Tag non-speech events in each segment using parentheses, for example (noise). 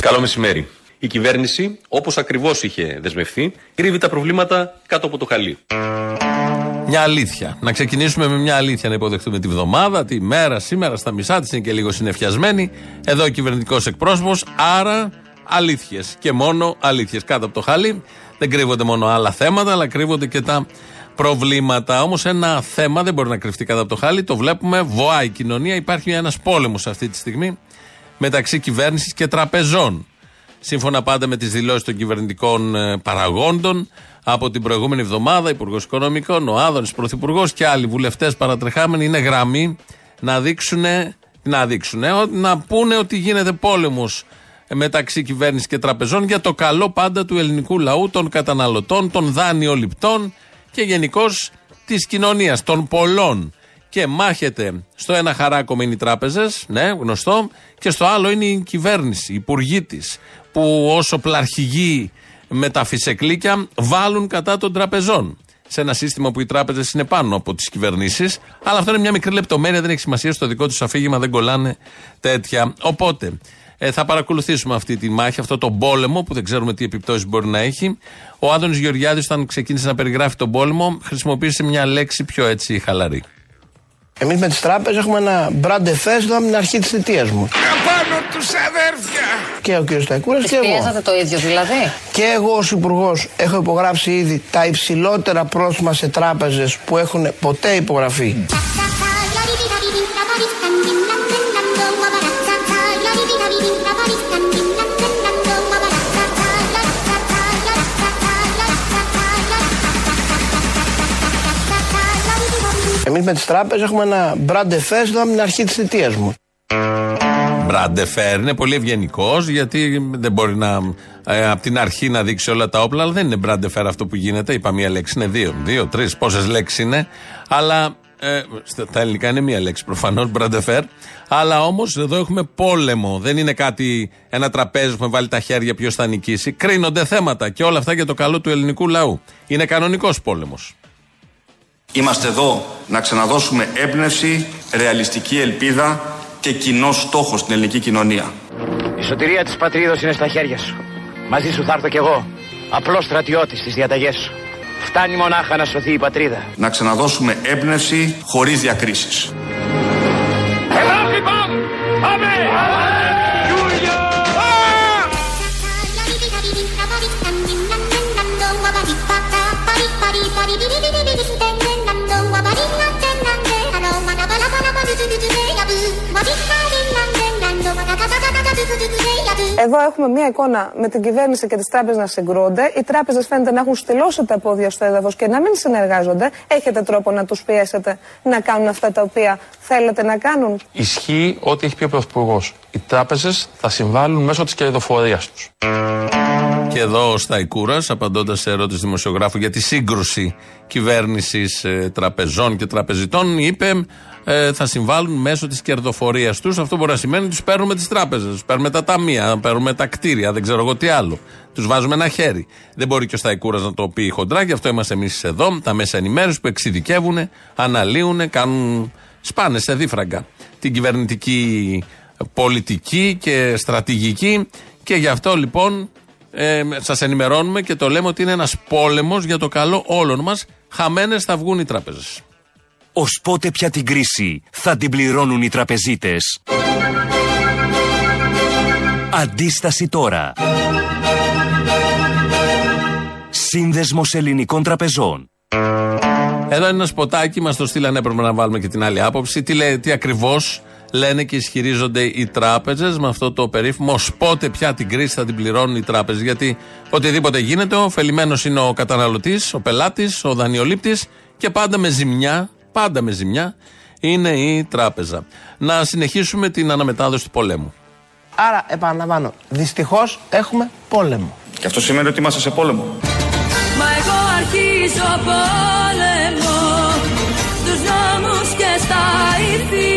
Καλό μεσημέρι. Η κυβέρνηση, όπως ακριβώς είχε δεσμευθεί, κρύβει τα προβλήματα κάτω από το χαλί. Μια αλήθεια. Να ξεκινήσουμε με μια αλήθεια να υποδεχτούμε τη βδομάδα, τη μέρα σήμερα στα μισά της είναι και λίγο συνεφιασμένη. Εδώ ο κυβερνητικός εκπρόσωπος. Άρα αλήθειες. Και μόνο αλήθειες. Κάτω από το χαλί δεν κρύβονται μόνο άλλα θέματα, αλλά κρύβονται και τα προβλήματα. Όμως ένα θέμα δεν μπορεί να κρυφτεί κάτω από το χάλι. Το βλέπουμε. Βοάει η κοινωνία. Υπάρχει ένας πόλεμος αυτή τη στιγμή μεταξύ κυβέρνησης και τραπεζών. Σύμφωνα πάντα με τις δηλώσεις των κυβερνητικών ε, παραγόντων, από την προηγούμενη εβδομάδα, Υπουργός Οικονομικών, ο Άδωνης Πρωθυπουργός και άλλοι βουλευτές παρατρεχάμενοι είναι γραμμή να δείξουν, να δείξουν, να πούνε ότι γίνεται πόλεμος μεταξύ κυβέρνησης και τραπεζών για το καλό πάντα του ελληνικού λαού, των καταναλωτών, των δάνειοληπτών και γενικώς της κοινωνίας, των πολλών. Και μάχεται στο ένα χαράκο είναι οι τράπεζες, ναι, γνωστό, και στο άλλο είναι η κυβέρνηση, οι υπουργοί της, που όσο πλαρχηγοί με τα φυσεκλίκια βάλουν κατά των τραπεζών. Σε ένα σύστημα που οι τράπεζες είναι πάνω από τις κυβερνήσεις. Αλλά αυτό είναι μια μικρή λεπτομέρεια, δεν έχει σημασία. Στο δικό τους αφήγημα δεν κολλάνε τέτοια. Οπότε, ε, θα παρακολουθήσουμε αυτή τη μάχη, αυτό το πόλεμο που δεν ξέρουμε τι επιπτώσεις μπορεί να έχει. Ο Άδωνης Γεωργιάδης, όταν ξεκίνησε να περιγράφει τον πόλεμο, χρησιμοποίησε μια λέξη πιο έτσι χαλαρή. Εμείς με τις τράπεζες έχουμε ένα μπράντε φέστο από την αρχή της θητείας μου. Απάνω τους αδέρφια! Και ο κ. Σταϊκούρας και εγώ. Πιέζατε το ίδιο δηλαδή; Και εγώ ως υπουργός έχω υπογράψει ήδη τα υψηλότερα πρόστιμα σε τράπεζες που έχουν ποτέ υπογραφεί. Εμείς με τις τράπεζες έχουμε ένα μπράντε φέστο από την αρχή τη θητεία μου. Μπραντεφέρ είναι πολύ ευγενικός γιατί δεν μπορεί να ε, από την αρχή να δείξει όλα τα όπλα, αλλά δεν είναι μπραντεφέρ αυτό που γίνεται. Είπα μία λέξη, είναι δύο, δύο, τρεις, πόσες λέξεις είναι. Αλλά ε, στα ελληνικά είναι μία λέξη προφανώς, μπραντεφέρ. Αλλά όμως εδώ έχουμε πόλεμο. Δεν είναι κάτι, ένα τραπέζι που με βάλει τα χέρια ποιος θα νικήσει. Κρίνονται θέματα και όλα αυτά για το καλό του ελληνικού λαού. Είναι κανονικός πόλεμος. Είμαστε εδώ να ξαναδώσουμε έμπνευση, ρεαλιστική ελπίδα και κοινό στόχο στην ελληνική κοινωνία. Η σωτηρία της πατρίδος είναι στα χέρια σου. Μαζί σου θα έρθω κι εγώ. Απλός στρατιώτης στις διαταγές σου. Φτάνει μονάχα να σωθεί η πατρίδα. Να ξαναδώσουμε έμπνευση χωρίς διακρίσεις. Ευρώπη πάμε! Πάμε! Εδώ έχουμε μια εικόνα με την κυβέρνηση και τις τράπεζες να συγκρούνται. Οι τράπεζες φαίνεται να έχουν στυλώσει τα πόδια στο έδαφος και να μην συνεργάζονται. Έχετε τρόπο να τους πιέσετε να κάνουν αυτά τα οποία θέλετε να κάνουν; Ισχύει ό,τι έχει πει ο Πρωθυπουργός. Οι τράπεζες θα συμβάλλουν μέσω της κερδοφορίας τους. Και εδώ ο Σταϊκούρας, απαντώντας σε ερώτηση δημοσιογράφου για τη σύγκρουση κυβέρνησης ε, τραπεζών και τραπεζιτών, είπε ε, θα συμβάλλουν μέσω της κερδοφορίας τους. Αυτό μπορεί να σημαίνει ότι τους παίρνουμε τις τράπεζες, τους παίρνουμε τα ταμεία, παίρνουμε τα κτίρια, δεν ξέρω εγώ τι άλλο. Τους βάζουμε ένα χέρι. Δεν μπορεί και ο Σταϊκούρας να το πει χοντρά, γι' αυτό είμαστε εμείς εδώ, τα μέσα ενημέρωσης που εξειδικεύουν, αναλύουν, κάνουν. σπάνε σε δίφραγκα την κυβερνητική πολιτική και στρατηγική. Και γι' αυτό λοιπόν ε, σας ενημερώνουμε και το λέμε ότι είναι ένας πόλεμος για το καλό όλων μας. Χαμένες θα βγουν οι τράπεζες. Ως πότε πια την κρίση θα την πληρώνουν οι τραπεζίτες; Αντίσταση τώρα. Σύνδεσμος ελληνικών τραπεζών. Εδώ είναι ένα σποτάκι, μας το στείλανε, έπρεπε να βάλουμε και την άλλη άποψη. Τι, λέει, τι ακριβώς λένε και ισχυρίζονται οι τράπεζες με αυτό το περίφημο ως πότε πια την κρίση θα την πληρώνουν οι τράπεζες. Γιατί οτιδήποτε γίνεται, ο φελημένος είναι ο καταναλωτής, ο πελάτης, ο δανειολήπτης και πάντα με ζημιά πάντα με ζημιά, είναι η τράπεζα. Να συνεχίσουμε την αναμετάδοση του πολέμου. Άρα, επαναλαμβάνω, δυστυχώς έχουμε πόλεμο. Και αυτό σημαίνει ότι είμαστε σε πόλεμο. Μα εγώ αρχίζω πόλεμο στου νόμους και στα ηθή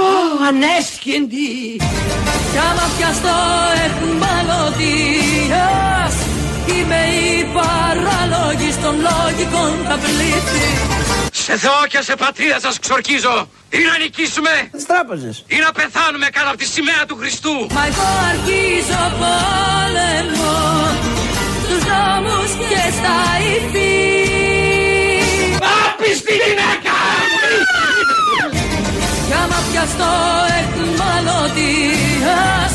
Ω, ανέσχυντη Κι άμα πιαστώ εκμαλωτίας Είμαι η παράλογη των λογικών τα σε Θεό και σε πατρίδα σας ξορκίζω ή να νικήσουμε Τι τράπεζες. ή να πεθάνουμε κάτω από τη σημαία του Χριστού. Μα εγώ αρχίζω πόλεμο Στους δρόμους και στα ηθή Άπιστη γυναίκα! Κι άμα πιαστώ εκμαλωτίας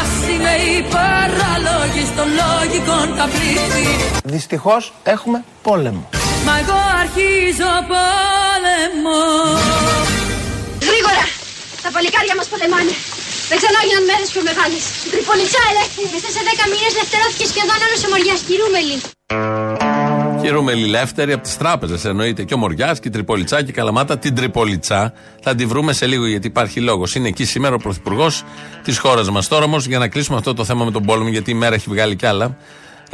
Ας είναι οι παράλογοι των λογικών τα πλήθη Δυστυχώς έχουμε πόλεμο. Μα εγώ αρχίζω πόλεμο Γρήγορα! Τα παλικάρια μας πολεμάνε. Δεν ξανά έγιναν μέρες πιο μεγάλες. Η Τριπολιτσά ελεύθερη. Μέσα σε δέκα μήνες ελευθερώθηκε σχεδόν όλος ο Μοριάς Κυρούμελη. Και η Ρουμελή Λεύτερη από τις τράπεζες εννοείται. Και ο Μοριάς και η Τριπολιτσά και η Καλαμάτα. Την Τριπολιτσά θα τη βρούμε σε λίγο γιατί υπάρχει λόγος. Είναι εκεί σήμερα ο Πρωθυπουργός της χώρας μας. Τώρα όμως για να κλείσουμε αυτό το θέμα με τον πόλεμο, γιατί η μέρα έχει βγάλει κι άλλα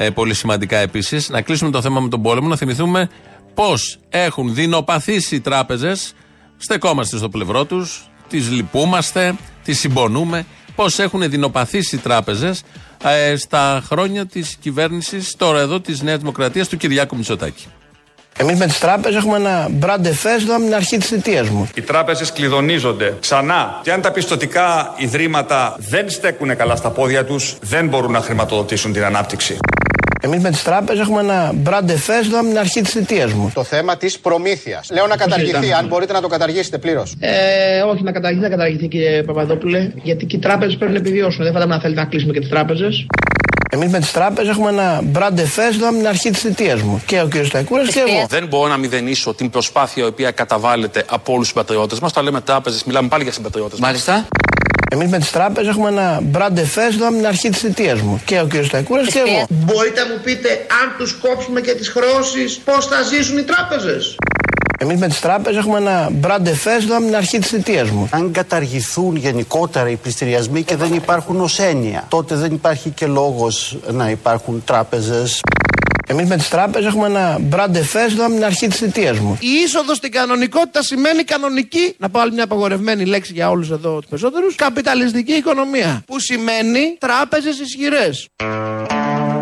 ε, πολύ σημαντικά επίσης. Να κλείσουμε το θέμα με τον πόλεμο, να θυμηθούμε πώς έχουν δεινοπαθήσει οι τράπεζες. Στεκόμαστε στο πλευρό τους, τις λυπούμαστε, τις συμπονούμε. Πώς έχουν δεινοπαθήσει οι τράπεζες ε, στα χρόνια της κυβέρνησης, τώρα εδώ της Νέας Δημοκρατίας του Κυριάκου Μητσοτάκη. Εμείς με τις τράπεζες έχουμε ένα brand εφέσδο από την αρχή της θητείας μου. Οι τράπεζες κλειδονίζονται ξανά. Και αν τα πιστοτικά ιδρύματα δεν στέκουν καλά στα πόδια τους, δεν μπορούν να χρηματοδοτήσουν την ανάπτυξη. Εμείς με τις τράπεζες έχουμε ένα brand εφέσδο από την αρχή της θητείας μου. Το θέμα της προμήθειας. Λέω να καταργηθεί, αν μπορείτε να το καταργήσετε πλήρως. Ε, όχι να καταργηθεί, να καταργηθεί κύριε Παπαδόπουλε, γιατί και οι τράπεζες πρέπει να επιβιώσουν. Δεν φαντάζομαι να θέλετε να κλείσουμε και τις τράπεζες. Εμείς με τις τράπεζες έχουμε ένα brand εφέσδο από την αρχή της θητείας μου. Και ο κ. Σταϊκούρας και εγώ. Δεν μπορώ να μηδενίσω την προσπάθεια η οποία καταβάλλεται από όλους τους συμπατριώτες μας. Τα λέμε τράπεζες, μιλάμε πάλι για συμπατριώτες. Μάλιστα. Εμείς με τις τράπεζες έχουμε ένα brand εφέσδο από την αρχή της θητείας μου. Και ο κ. Σταϊκούρας και εγώ. Μπορείτε να μου πείτε αν τους κόψουμε και τις χρεώσεις πώς θα ζήσουν οι τράπεζες; Εμείς με τις τράπεζες έχουμε ένα brand εφέσδο από την αρχή της θητείας μου. Αν καταργηθούν γενικότερα οι πληστηριασμοί και δεν υπάρχουν ως έννοια, τότε δεν υπάρχει και λόγος να υπάρχουν τράπεζες. Εμείς με τις τράπεζες έχουμε ένα brand εφέσδο από την αρχή της θητείας μου. Η είσοδος στην κανονικότητα σημαίνει κανονική, να πω άλλη μια απαγορευμένη λέξη για όλους εδώ τους περισσότερους, καπιταλιστική οικονομία. Που σημαίνει τράπεζες ισχυρές.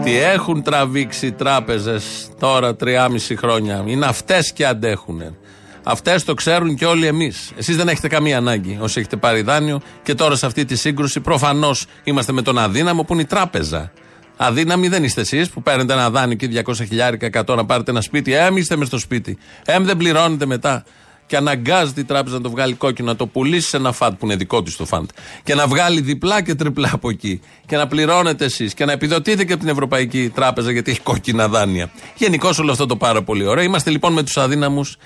Τι έχουν τραβήξει οι τράπεζες τώρα 3,5 χρόνια; Είναι αυτές και αντέχουν. Αυτές το ξέρουν και όλοι εμείς. Εσείς δεν έχετε καμία ανάγκη όσοι έχετε πάρει δάνειο και τώρα σε αυτή τη σύγκρουση προφανώς είμαστε με τον αδύναμο που είναι η τράπεζα. Αδύναμοι δεν είστε εσείς που παίρνετε ένα δάνειο και 200 χιλιάρικα 100 να πάρετε ένα σπίτι. Εμ είστε μες στο σπίτι. Εμ δεν πληρώνετε μετά. Και αναγκάζεται η τράπεζα να το βγάλει κόκκινο, να το πουλήσει σε ένα φαντ που είναι δικό της το φαντ. Και να βγάλει διπλά και τριπλά από εκεί. Και να πληρώνετε εσείς. Και να επιδοτείτε και από την Ευρωπαϊκή Τράπεζα γιατί έχει κόκκινα δάνεια. Γενικώς όλο αυτό το πάρα πολύ ωραίο. Είμαστε λοιπόν με τους αδύναμους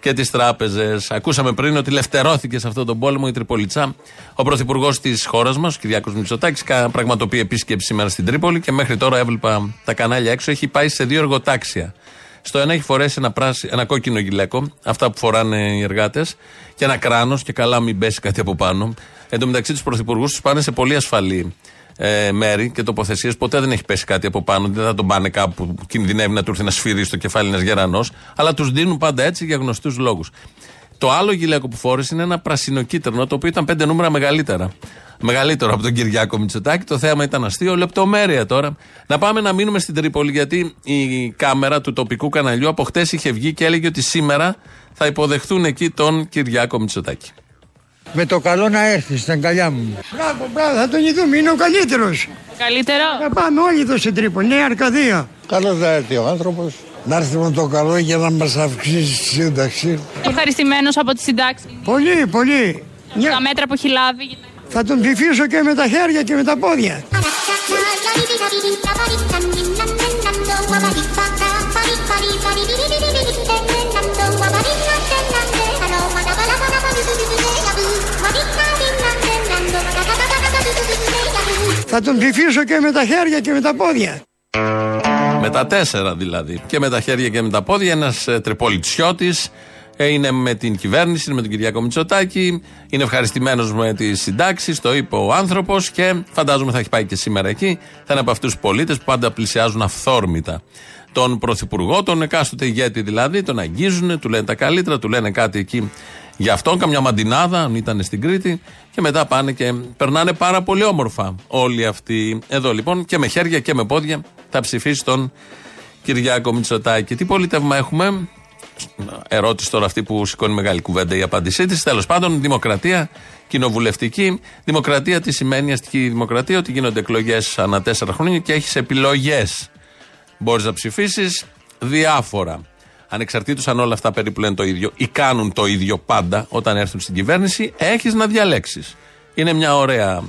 και τις τράπεζες. Ακούσαμε πριν ότι λευτερώθηκε σε αυτόν τον πόλεμο η Τριπολιτσά. Ο πρωθυπουργός της χώρας μας, ο Κυριάκος Μητσοτάκης, πραγματοποιεί επίσκεψη σήμερα στην Τρίπολη και μέχρι τώρα έβλεπα τα κανάλια έξω. Έχει πάει σε δύο εργοτάξια. Στο ένα έχει φορέσει ένα, πράσι, ένα κόκκινο γυλαίκο, αυτά που φοράνε οι εργάτες, και ένα κράνος και καλά μην πέσει κάτι από πάνω. Εν τω μεταξύ τους πρωθυπουργούς τους πάνε σε πολύ ασφαλή ε, μέρη και τοποθεσίες. Ποτέ δεν έχει πέσει κάτι από πάνω. Δεν θα τον πάνε κάπου που κινδυνεύει να του έρθει να σφυρί στο κεφάλι ένας γερανός. Αλλά τους δίνουν πάντα έτσι για γνωστούς λόγους. Το άλλο γυλαίκο που φόρεσε είναι ένα πρασινοκίτρινο, το οποίο ήταν πέντε νούμερα μεγαλύτερα. Μεγαλύτερο από τον Κυριάκο Μητσοτάκη. Το θέαμα ήταν αστείο. Λεπτομέρεια τώρα. Να πάμε να μείνουμε στην Τρίπολη, γιατί η κάμερα του τοπικού καναλιού από χτες είχε βγει και έλεγε ότι σήμερα θα υποδεχθούν εκεί τον Κυριάκο Μητσοτάκη. Με το καλό να έρθει στην αγκαλιά μου. Μπράβο, μπράβο, θα τον ειδούμε, είναι ο καλύτερος. Καλύτερο; Θα πάμε όλοι εδώ στην Τρίπολη, Νέα Αρκαδία. Καλό θα έρθει ο άνθρωπος. Να έρθει με το καλό για να μας αυξήσει τη σύνταξη. Ευχαριστημένος από τη συντάξη. Πολύ, πολύ. Τα μέτρα που έχει λάβει. Θα τον ψηφίσω και με τα χέρια και με τα πόδια. Θα τον ψηφίσω και με τα χέρια και με τα πόδια. Με τα τέσσερα δηλαδή. Και με τα χέρια και με τα πόδια. Ένας ε, τριπολιτσιώτη είναι με την κυβέρνηση, είναι με τον Κυριάκο Μητσοτάκη. Είναι ευχαριστημένος με τις συντάξεις. Το είπε ο άνθρωπος και φαντάζομαι θα έχει πάει και σήμερα εκεί. Θα είναι από αυτούς τους πολίτες που πάντα πλησιάζουν αυθόρμητα τον πρωθυπουργό, τον εκάστοτε ηγέτη δηλαδή, τον αγγίζουν, του λένε τα καλύτερα, του λένε κάτι εκεί για αυτόν, καμιά μαντινάδα, αν ήταν στην Κρήτη, και μετά πάνε και περνάνε πάρα πολύ όμορφα όλοι αυτοί. Εδώ λοιπόν και με χέρια και με πόδια θα ψηφίσει τον Κυριάκο Μητσοτάκη. Τι πολίτευμα έχουμε, ερώτηση τώρα αυτή που σηκώνει μεγάλη κουβέντα η απάντησή της. Τέλος πάντων, δημοκρατία κοινοβουλευτική. Δημοκρατία τι σημαίνει αστική δημοκρατία, ότι γίνονται εκλογές ανά τέσσερα χρόνια και έχεις επιλογές. Μπορείς να ψηφίσεις διάφορα. Ανεξαρτήτως αν όλα αυτά περίπου λένε το ίδιο ή κάνουν το ίδιο πάντα όταν έρθουν στην κυβέρνηση, έχεις να διαλέξεις. Είναι μια ωραία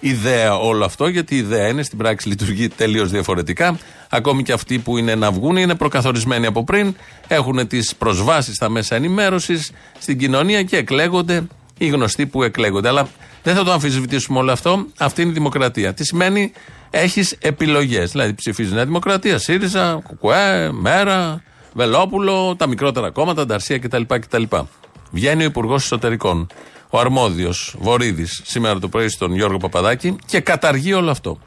ιδέα όλο αυτό, γιατί η ιδέα είναι στην πράξη λειτουργεί τελείως διαφορετικά. Ακόμη και αυτοί που είναι να βγουν είναι προκαθορισμένοι από πριν, έχουν τις προσβάσεις στα μέσα ενημέρωσης, στην κοινωνία και εκλέγονται οι γνωστοί που εκλέγονται. Αλλά δεν θα το αμφισβητήσουμε όλο αυτό. Αυτή είναι η δημοκρατία. Τι σημαίνει έχεις επιλογές. Δηλαδή ψηφίζεις Νέα Δημοκρατία, ΣΥΡΙΖΑ, ΚΚΕ, ΜΕΡΑ, Βελόπουλο, τα μικρότερα κόμματα, Νταρσία κτλ. κτλ. Βγαίνει ο Υπουργός Εσωτερικών, ο αρμόδιος Βορύδης, σήμερα το πρωί στον Γιώργο Παπαδάκη και καταργεί όλο αυτό.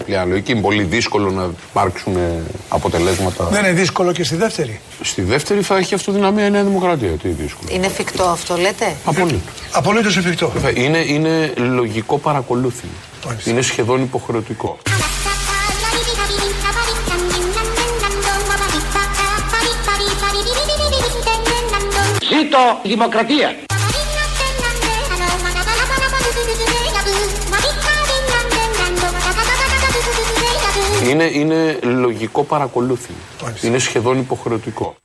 Απλή λογική είναι πολύ δύσκολο να υπάρξουν αποτελέσματα. Δεν είναι δύσκολο και στη δεύτερη. Στη δεύτερη θα έχει αυτοδυναμία η Νέα Δημοκρατία. Τι δύσκολο. Είναι εφικτό αυτό, λέτε; Απολύτως. Απολύτως εφικτό. Είναι, είναι λογικό παρακολούθημα. Είναι σχεδόν υποχρεωτικό. Ζήτω η δημοκρατία. Είναι, είναι λογικό παρακολούθημα. Είναι σχεδόν υποχρεωτικό.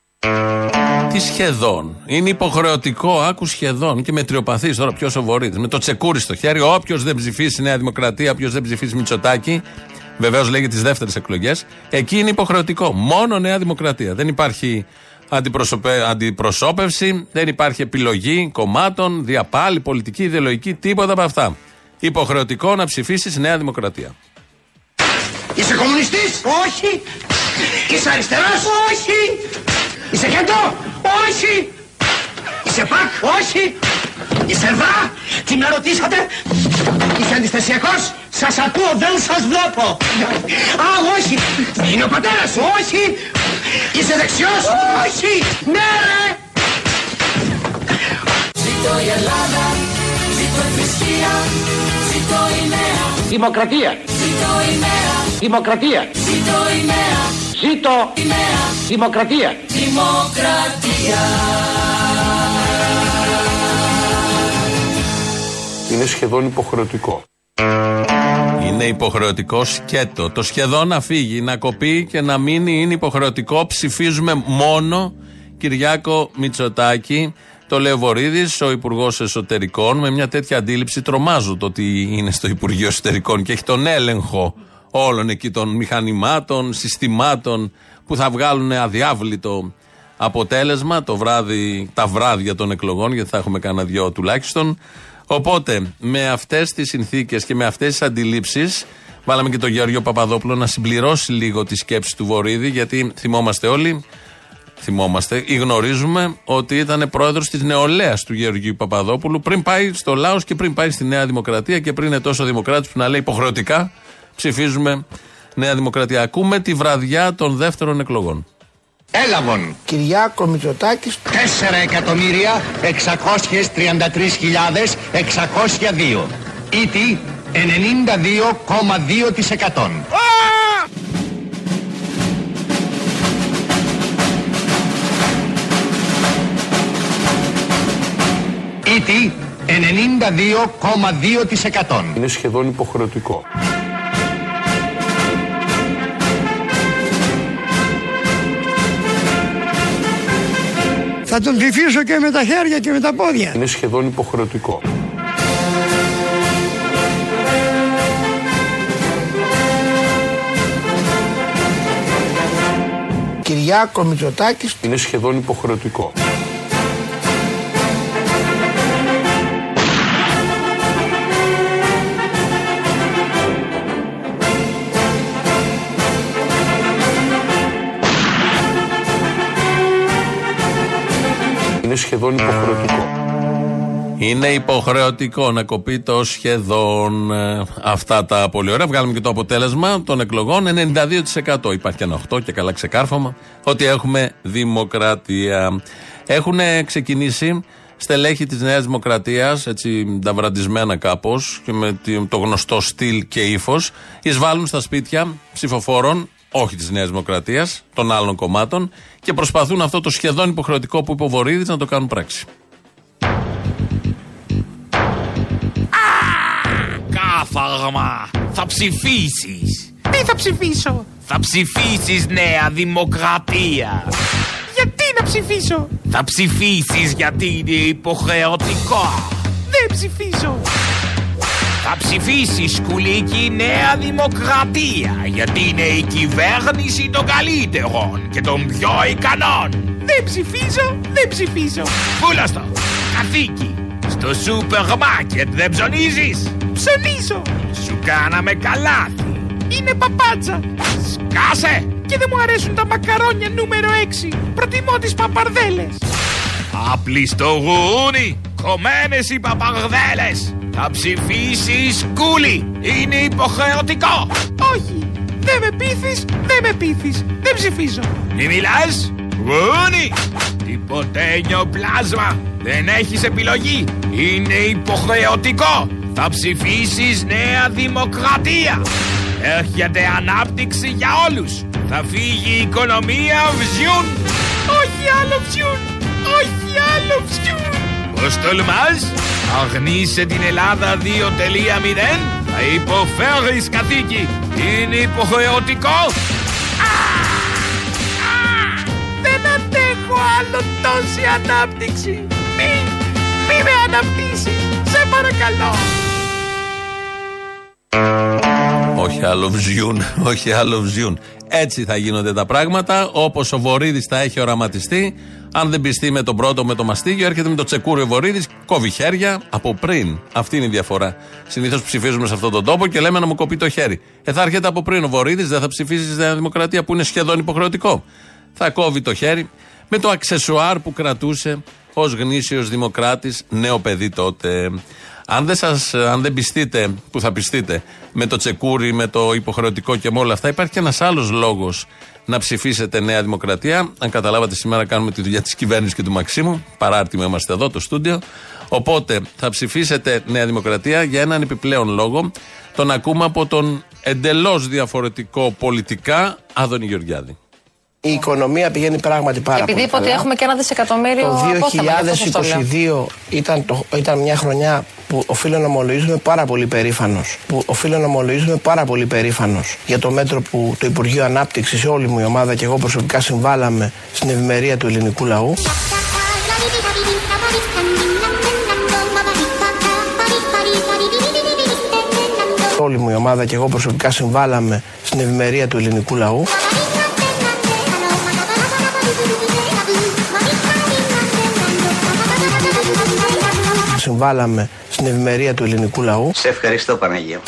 Τι σχεδόν; Είναι υποχρεωτικό, άκου σχεδόν και με τριοπαθή τώρα πιο σοβαρή. Με το τσεκούρι στο χέρι, όποιος δεν ψηφίσει Νέα Δημοκρατία, όποιος δεν ψηφίσει Μητσοτάκη, βεβαίως λέγει τις δεύτερες εκλογές, εκεί είναι υποχρεωτικό. Μόνο Νέα Δημοκρατία. Δεν υπάρχει αντιπροσωπε... αντιπροσώπευση, δεν υπάρχει επιλογή κομμάτων, διαπάλη, πολιτική, ιδεολογική, τίποτα από αυτά. Υποχρεωτικό να ψηφίσεις Νέα Δημοκρατία. Είσαι κομμουνιστής! Όχι! Είσαι αριστερός! Όχι! Είσαι κέντρο! Όχι! Είσαι πακ! Όχι! Είσαι δά! Τι με ρωτήσατε! Είσαι αντιστασιακός! Σας ακούω, δεν σας βλέπω! Α, όχι! Είναι ο πατέρας σου! Όχι! Είσαι δεξιός! Όχι! Ναι, ρε! Ζήτω η Ελλάδα, ζήτω η θρησκεία, ζήτω η νέα. Δημοκρατία. Ζήτω η νέα. Δημοκρατία. Ζήτω η νέα. Ζήτω η νέα. Δημοκρατία. Δημοκρατία. Είναι σχεδόν υποχρεωτικό. Είναι υποχρεωτικό σκέτο. Το σχεδόν να φύγει, να κοπεί και να μείνει είναι υποχρεωτικό. Ψηφίζουμε μόνο Κυριάκο Μητσοτάκη. Το λέει ο Βορύδη, ο Υπουργός Εσωτερικών, με μια τέτοια αντίληψη τρομάζω το ότι είναι στο Υπουργείο Εσωτερικών και έχει τον έλεγχο όλων εκεί των μηχανημάτων, συστημάτων που θα βγάλουν αδιάβλητο αποτέλεσμα το βράδυ, τα βράδια των εκλογών, γιατί θα έχουμε κανένα δυο τουλάχιστον. Οπότε, με αυτές τις συνθήκες και με αυτές τις αντιλήψεις, βάλαμε και τον Γεωργίο Παπαδόπουλο να συμπληρώσει λίγο τη σκέψη του Βορύδη, γιατί θυμόμαστε όλοι, θυμόμαστε ή γνωρίζουμε ότι ήταν πρόεδρος της νεολαίας του Γεωργίου Παπαδόπουλου πριν πάει στο Λάος και πριν πάει στη Νέα Δημοκρατία και πριν είναι τόσο δημοκράτης που να λέει υποχρεωτικά ψηφίζουμε Νέα Δημοκρατία. Ακούμε τη βραδιά των δεύτερων εκλογών. Έλαβον. Κυριάκο Μητσοτάκης 4 εκατομμύρια 633.602. Ήτι 92,2%. Ήτι 92,2%. Είναι σχεδόν υποχρεωτικό. Θα τον ψηφίσω και με τα χέρια και με τα πόδια. Είναι σχεδόν υποχρεωτικό. Κυριάκο Μητσοτάκης Είναι σχεδόν υποχρεωτικό. Είναι σχεδόν υποχρεωτικό. Είναι υποχρεωτικό να κοπεί το σχεδόν ε, αυτά τα πολύ ωραία. Βγάλουμε και το αποτέλεσμα των εκλογών. 92% υπάρχει και ένα 8% και καλά ξεκάρφωμα ότι έχουμε δημοκρατία. Έχουν ξεκινήσει στελέχη της Νέας Δημοκρατίας, έτσι ταυραντισμένα κάπως και με το γνωστό στυλ και ύφος, εισβάλλουν στα σπίτια ψηφοφόρων όχι της Νέας Δημοκρατίας, των άλλων κομμάτων και προσπαθούν αυτό το σχεδόν υποχρεωτικό που είπε ο Βορύδης να το κάνουν πράξη. Κάθαρμα. Θα ψηφίσεις. Τι θα ψηφίσω; Θα ψηφίσεις Νέα Δημοκρατία. Γιατί να ψηφίσω; Θα ψηφίσεις γιατί είναι υποχρεωτικό. Δεν ψηφίζω. Θα ψηφίσεις σκουλίκι Νέα Δημοκρατία γιατί είναι η κυβέρνηση των καλύτερων και των πιο ικανών. Δεν ψηφίζω. Δεν ψηφίζω. Πούλαστο. Καθήκη. Στο σούπερ μάρκετ δεν ψωνίζεις; Ψωνίζω. Σου κάναμε καλάθι. Είναι παπάτσα. Σκάσε. Και δεν μου αρέσουν τα μακαρόνια νούμερο 6. Προτιμώ τις παπαρδέλες. Απλιστό γούνι. Κομμένες οι παπαρδέλες. Θα ψηφίσεις κούλι. Είναι υποχρεωτικό. Όχι. Δεν με πείθεις. Δεν με πείθεις. Δεν ψηφίζω. Μη μιλάς. Γούνι. Τυποτένιο πλάσμα. Δεν έχεις επιλογή. Είναι υποχρεωτικό. Θα ψηφίσεις Νέα Δημοκρατία. Έρχεται ανάπτυξη για όλους. Θα φύγει η οικονομία βζιούν. Όχι άλλο ψιούν. Όχι άλλο ψιούν. Πώς τολμάς. Αγνείσαι την Ελλάδα 2.0. Θα υποφέρεις καθήκη. Είναι υποχρεωτικό. Δεν αντέχω άλλο τόση ανάπτυξη. Μη, μη με αναπτύσσεις. Σε παρακαλώ. Όχι άλλο βζιούν, όχι άλλο βζιούν. Έτσι θα γίνονται τα πράγματα. Όπως ο Βορύδης θα έχει οραματιστεί. Αν δεν πιστεί με τον πρώτο, με το μαστίγιο, έρχεται με το τσεκούριο Βορύδης, κόβει χέρια από πριν. Αυτή είναι η διαφορά. Συνήθως ψηφίζουμε σε αυτόν τον τόπο και λέμε να μου κοπεί το χέρι. Ε, θα έρχεται από πριν ο Βορύδης, δεν θα ψηφίσει στη Νέα Δημοκρατία που είναι σχεδόν υποχρεωτικό. Θα κόβει το χέρι με το αξεσουάρ που κρατούσε ως γνήσιος δημοκράτης, νέο παιδί τότε. Αν δεν, σας, αν δεν πιστείτε, που θα πιστείτε, με το τσεκούρι, με το υποχρεωτικό και με όλα αυτά, υπάρχει και ένας άλλος λόγος να ψηφίσετε Νέα Δημοκρατία. Αν καταλάβατε, σήμερα κάνουμε τη δουλειά της κυβέρνησης και του Μαξίμου. Παράρτημα είμαστε εδώ, το στούντιο. Οπότε θα ψηφίσετε Νέα Δημοκρατία για έναν επιπλέον λόγο. Τον ακούμε από τον εντελώς διαφορετικό πολιτικά Άδωνη Γεωργιάδη. Η οικονομία πηγαίνει πράγματι πάρα Επειδή πολύ είπε ότι καλά. έχουμε και ένα δισεκατομμύριο Το απόθεμα, γι' αυτό σας το λέω. 2022 ήταν, το, ήταν μια χρονιά που οφείλω να ομολογήσουμε πάρα πολύ περήφανος. Που οφείλω να ομολογήσουμε πάρα πολύ περήφανος για το μέτρο που το Υπουργείο Ανάπτυξης, όλη μου η ομάδα και εγώ προσωπικά συμβάλαμε στην ευημερία του ελληνικού λαού. Όλη μου η ομάδα και εγώ προσωπικά συμβάλαμε στην ευημερία του ελληνικού λαού. Συμβάλαμε στην ευημερία του ελληνικού λαού. Σε ευχαριστώ Παναγία.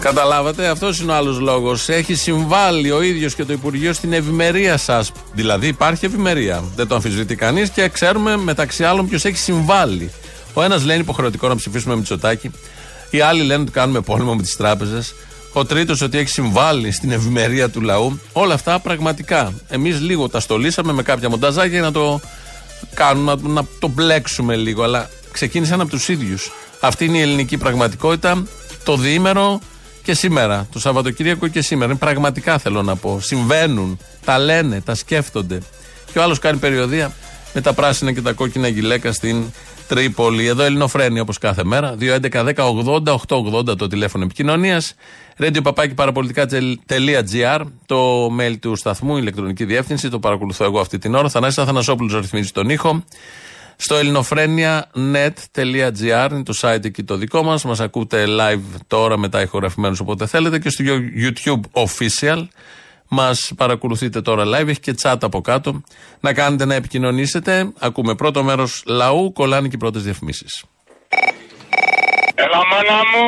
Καταλάβατε, αυτός είναι ο άλλος λόγος. Έχει συμβάλει ο ίδιος και το Υπουργείο στην ευημερία σας. Δηλαδή υπάρχει ευημερία. Δεν το αμφισβητεί κανείς και ξέρουμε μεταξύ άλλων ποιος έχει συμβάλει. Ο ένας λέει είναι υποχρεωτικό να ψηφίσουμε Μητσοτάκη. Οι άλλοι λένε ότι κάνουμε πόλεμο με τις τράπεζες. Ο τρίτος ότι έχει συμβάλει στην ευημερία του λαού. Όλα αυτά πραγματικά. Εμείς λίγο τα στολίσαμε με κάποια μονταζάκια για να το κάνουμε, να, να το μπλέξουμε λίγο. Αλλά ξεκίνησαν από τους ίδιους. Αυτή είναι η ελληνική πραγματικότητα. Το διήμερο και σήμερα. Το Σαββατοκύριακο και σήμερα. Είναι πραγματικά θέλω να πω. Συμβαίνουν, τα λένε, τα σκέφτονται. Και ο άλλος κάνει περιοδία με τα πράσινα και τα κόκκινα γυλαίκα στην Τρίπολη. Εδώ Ελληνοφρένη όπως κάθε μέρα. 2.11.10.80.880 το τηλέφωνο επικοινωνίας. Radio παπάκι παραπολιτικά.gr το mail του σταθμού, ηλεκτρονική διεύθυνση. Το παρακολουθώ εγώ αυτή την ώρα. Θανάσης Αθανασόπουλος ρυθμίζει τον ήχο. Στο ελληνοφρένια.net.gr είναι το site εκεί το δικό μας. Μας ακούτε live τώρα μετά ηχογραφημένους όποτε θέλετε και στο YouTube official. Μας παρακολουθείτε τώρα live, έχει και chat από κάτω. Να κάνετε να επικοινωνήσετε. Ακούμε πρώτο μέρος λαού, κολλάνε και οι πρώτες διαφημίσεις. Έλα, μάνα μου!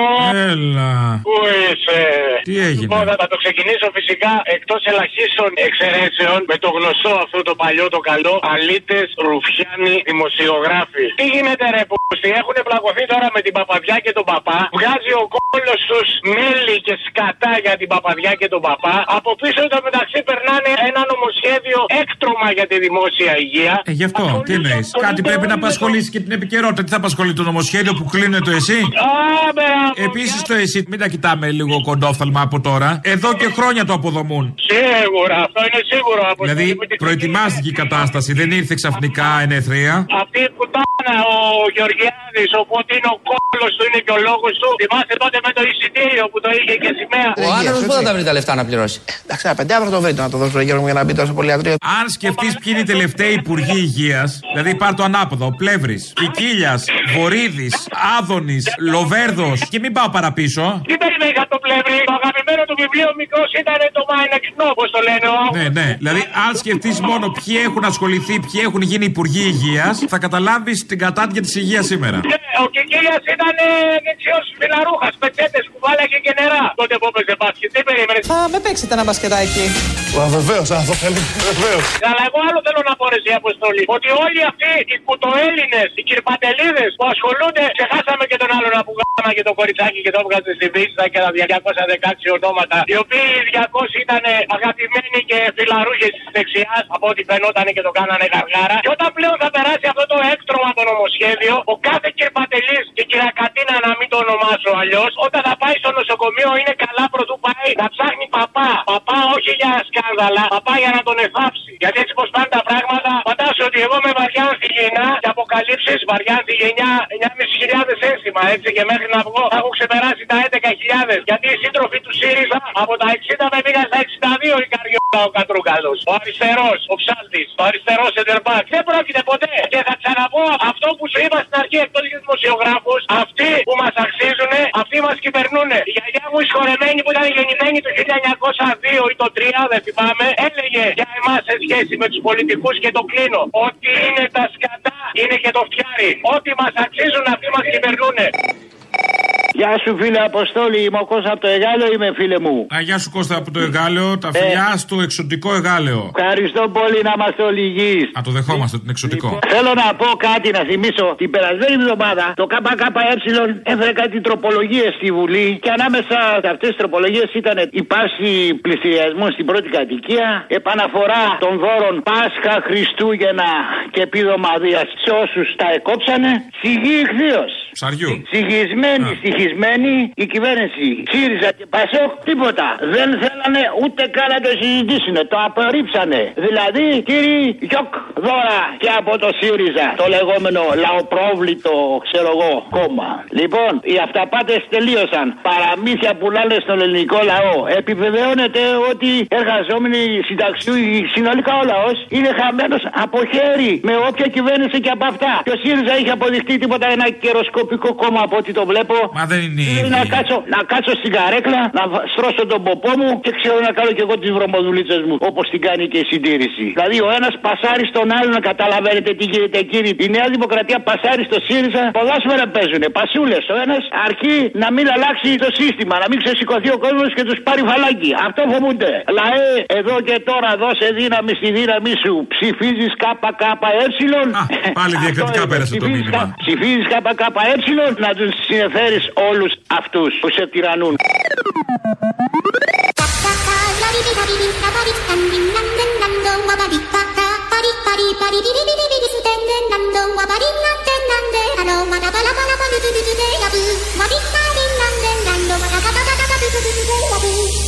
Έλα. Πού είσαι! Τι έγινε; Λοιπόν, θα το ξεκινήσω φυσικά εκτός ελαχίστων εξαιρέσεων με το γνωστό αυτό το παλιό το καλό. Αλίτε, ρουφιάνοι, δημοσιογράφοι. Τι γίνεται, ρε πούστη, έχουν πλακωθεί τώρα με την παπαδιά και τον παπά. Βγάζει ο κόλος τους μέλι και σκατά για την παπαδιά και τον παπά. Από πίσω το μεταξύ περνάνε ένα νομοσχέδιο έκτρωμα για τη δημόσια υγεία. Ε, γι' αυτό, τι εννοείς; Κάτι πρέπει να απασχολήσει και την επικαιρότητα. Τι θα απασχολεί το νομοσχέδιο που κλείνει το εσύ. Επίσης το εσύ, μην τα κοιτάμε λίγο κοντόφθαλμα από τώρα. Εδώ και χρόνια το αποδομούν. Σίγουρα, αυτό είναι σίγουρο. Από Δηλαδή προετοιμάστηκε η κατάσταση, δεν ήρθε ξαφνικά ενεθρία. Αυτή η κουτάνα ο Γεωργιάδης, οπότε είναι ο κόλλο του, είναι και ο λόγος του. Θυμάστε τότε με το εισιτήριο που το είχε και σημαία. Ο άνθρωπος πού θα τα βρει τα λεφτά να πληρώσει. Εντάξει, ένα πεντάβρο το βρείτε να το δώσω Γιώργο για να μπει τόσο πολύ ιατρείο. Αν σκεφτείς ποιοι είναι οι τελευταίοι υπουργοί υγείας, δηλαδή πάρ το ανάποδο, Πλεύρης, Κικίλια, Βορύδης, Άδωνης, Λοβέρδο και μην πάω παραπίσω. Τι περιμένει από το πλεύρη, το αγαπημένο του βιβλίο μικρός ήταν το Μάινεξ όπω το λένε. ο- Ναι, ναι. Δηλαδή, αν σκεφτείς μόνο ποιοι έχουν ασχοληθεί, ποιοι έχουν γίνει υπουργοί υγείας, θα καταλάβεις την κατάτια της υγείας σήμερα. Ναι, ο Κικίλιας ήταν δεξιός φιλαρούχας, πετσέτες που βάλαγε και νερά. Τότε που έπαιζε μπάσκετ, τι περίμενες; Θα με παίξετε ένα μπασκετάκι. Βεβαίως, αν το θέλει. Βεβαίως. Αλλά εγώ άλλο θέλω να πω ρε εσύ, Αποστολή. Ότι όλοι αυτοί οι κουτοέλληνες, οι κυρπατελίδες που ασχολούνται, ξεχάσαμε και τον άλλον που γάμα και το κοριτσάκι και το έβγαζε στη βίστα και τα 216 ονόματα. Οι οποίοι οι 200 ήταν αγαπημένοι και φιλαρούχε της δεξιάς, από ό,τι φαινόταν και το κάνανε γαργάρα. Και όταν πλέον θα περάσει αυτό το έκτρωμα το νομοσχέδιο, ο κάθε κυρπατελή και κυρακατίνα να μην το ονομάσω αλλιώς, όταν θα πάει στο νοσοκομείο είναι καλά πρωτού πάει να ψάχνει παπά. Παπά όχι για σκάνδαλα, παπά για να τον εφάψει. Γιατί έτσι πως πάνε τα πράγματα, φαντάσου ότι εγώ με βαριά στη γενιά και αποκαλύψεις βαριά στη γενιά 9.500 ένσημα έτσι και μέχρι να βγω θα έχω ξεπεράσει τα 11.000. Γιατί οι σύντροφοι τους ΣΥΡΙΖΑ από τα 60 με πήγαν στα 62 η καριόλα ο Κατρούγκαλος. Ο αριστερός, ο ψάλτης, ο αριστερός εντερμπάκ. Δεν πρόκειται ποτέ. Και θα ξαναπώ αυτό που σου είπα στην αρχή εκτός για δημοσιογράφους, αυτοί που μας αξίζουν, αυτοί μας κυβερνούν. Η γιαγιά μου η σχολεμένη που ήταν γεννημένη το 1902 ή το 3, δεν θυμάμαι, έλεγε για εμάς σε σχέση με τους πολιτικούς και το κλείνω. Ότι είναι τα σκατά, είναι και το φτιάρι. Ό,τι μας αξίζουν, αυτοί μας κυβερνούν. Γεια σου φίλε Αποστόλη, είμαι ο Κώστας από το Εγάλεο, είμαι φίλε μου. Α, γεια σου Κώστα από το Εγάλεο, τα φιλιά στο εξωτικό Εγάλεο. Ευχαριστώ πολύ να είμαστε όλοι υγιείς. Α, το δεχόμαστε, την εξωτικό. Θέλω να πω κάτι, να θυμίσω. Την περασμένη εβδομάδα το ΚΚΕ έφερε κάτι τροπολογίες στη Βουλή και ανάμεσα σε αυτές τις τροπολογίες ήταν η πάυση πληστηριασμού στην πρώτη κατοικία, επαναφορά των δώρων Πάσχα, Χριστούγεννα και επίδομα Δίας σε όσους τα εκόψανε. Σιγή ηχθείως. Ψαριού. Συγχυσμένη, συγχυσμένη η κυβέρνηση ΣΥΡΙΖΑ και ΠΑΣΟΚ τίποτα. Δεν θέλανε ούτε καν να το συζητήσουν. Το απορρίψανε. Δηλαδή, κύριοι, γιοκ δώρα και από το ΣΥΡΙΖΑ. Το λεγόμενο λαοπρόβλητο, ξέρω εγώ, κόμμα. Λοιπόν, οι αυταπάτες τελείωσαν. Παραμύθια πουλάνε στον ελληνικό λαό. Επιβεβαιώνεται ότι εργαζόμενοι συνταξιού, συνολικά ο λαός, είναι χαμένος από χέρι με όποια κυβέρνηση και από αυτά. Και ο ΣΥΡΙΖΑ είχε αποδειχτεί τίποτα ένα καιροσκοπικό κόμμα από ό,τι το βλέπω. Μα δεν είναι Είναι ίδιοι. να κάτσω, να κάτσω στην καρέκλα, να βα- στρώσω τον ποπό μου και ξέρω να κάνω και εγώ τις βρωμοδουλίτσες μου. Όπως την κάνει και η συντήρηση. Δηλαδή ο ένας πασάρει στον άλλον, να καταλαβαίνετε τι γίνεται κύριε. Η Νέα Δημοκρατία πασάρει στο ΣΥΡΙΖΑ. Πολλά σφαίρα παίζουνε. Πασούλες. Ο ένας αρκεί να μην αλλάξει το σύστημα, να μην ξεσηκωθεί ο κόσμος και τους πάρει φαλάκι. Αυτό φοβούνται. Λαέ, εδώ και τώρα δώσε δύναμη στη δύναμή σου. Ψηφίζεις ΚΚΕ. Πάλι διακριτικά Αυτό πέρασε το Ψηφίζεις μήνυμα. κα- Ψηφίζει ΚΚΕ να τους συνεφέρεις όλους αυτούς που σε τυραννούν.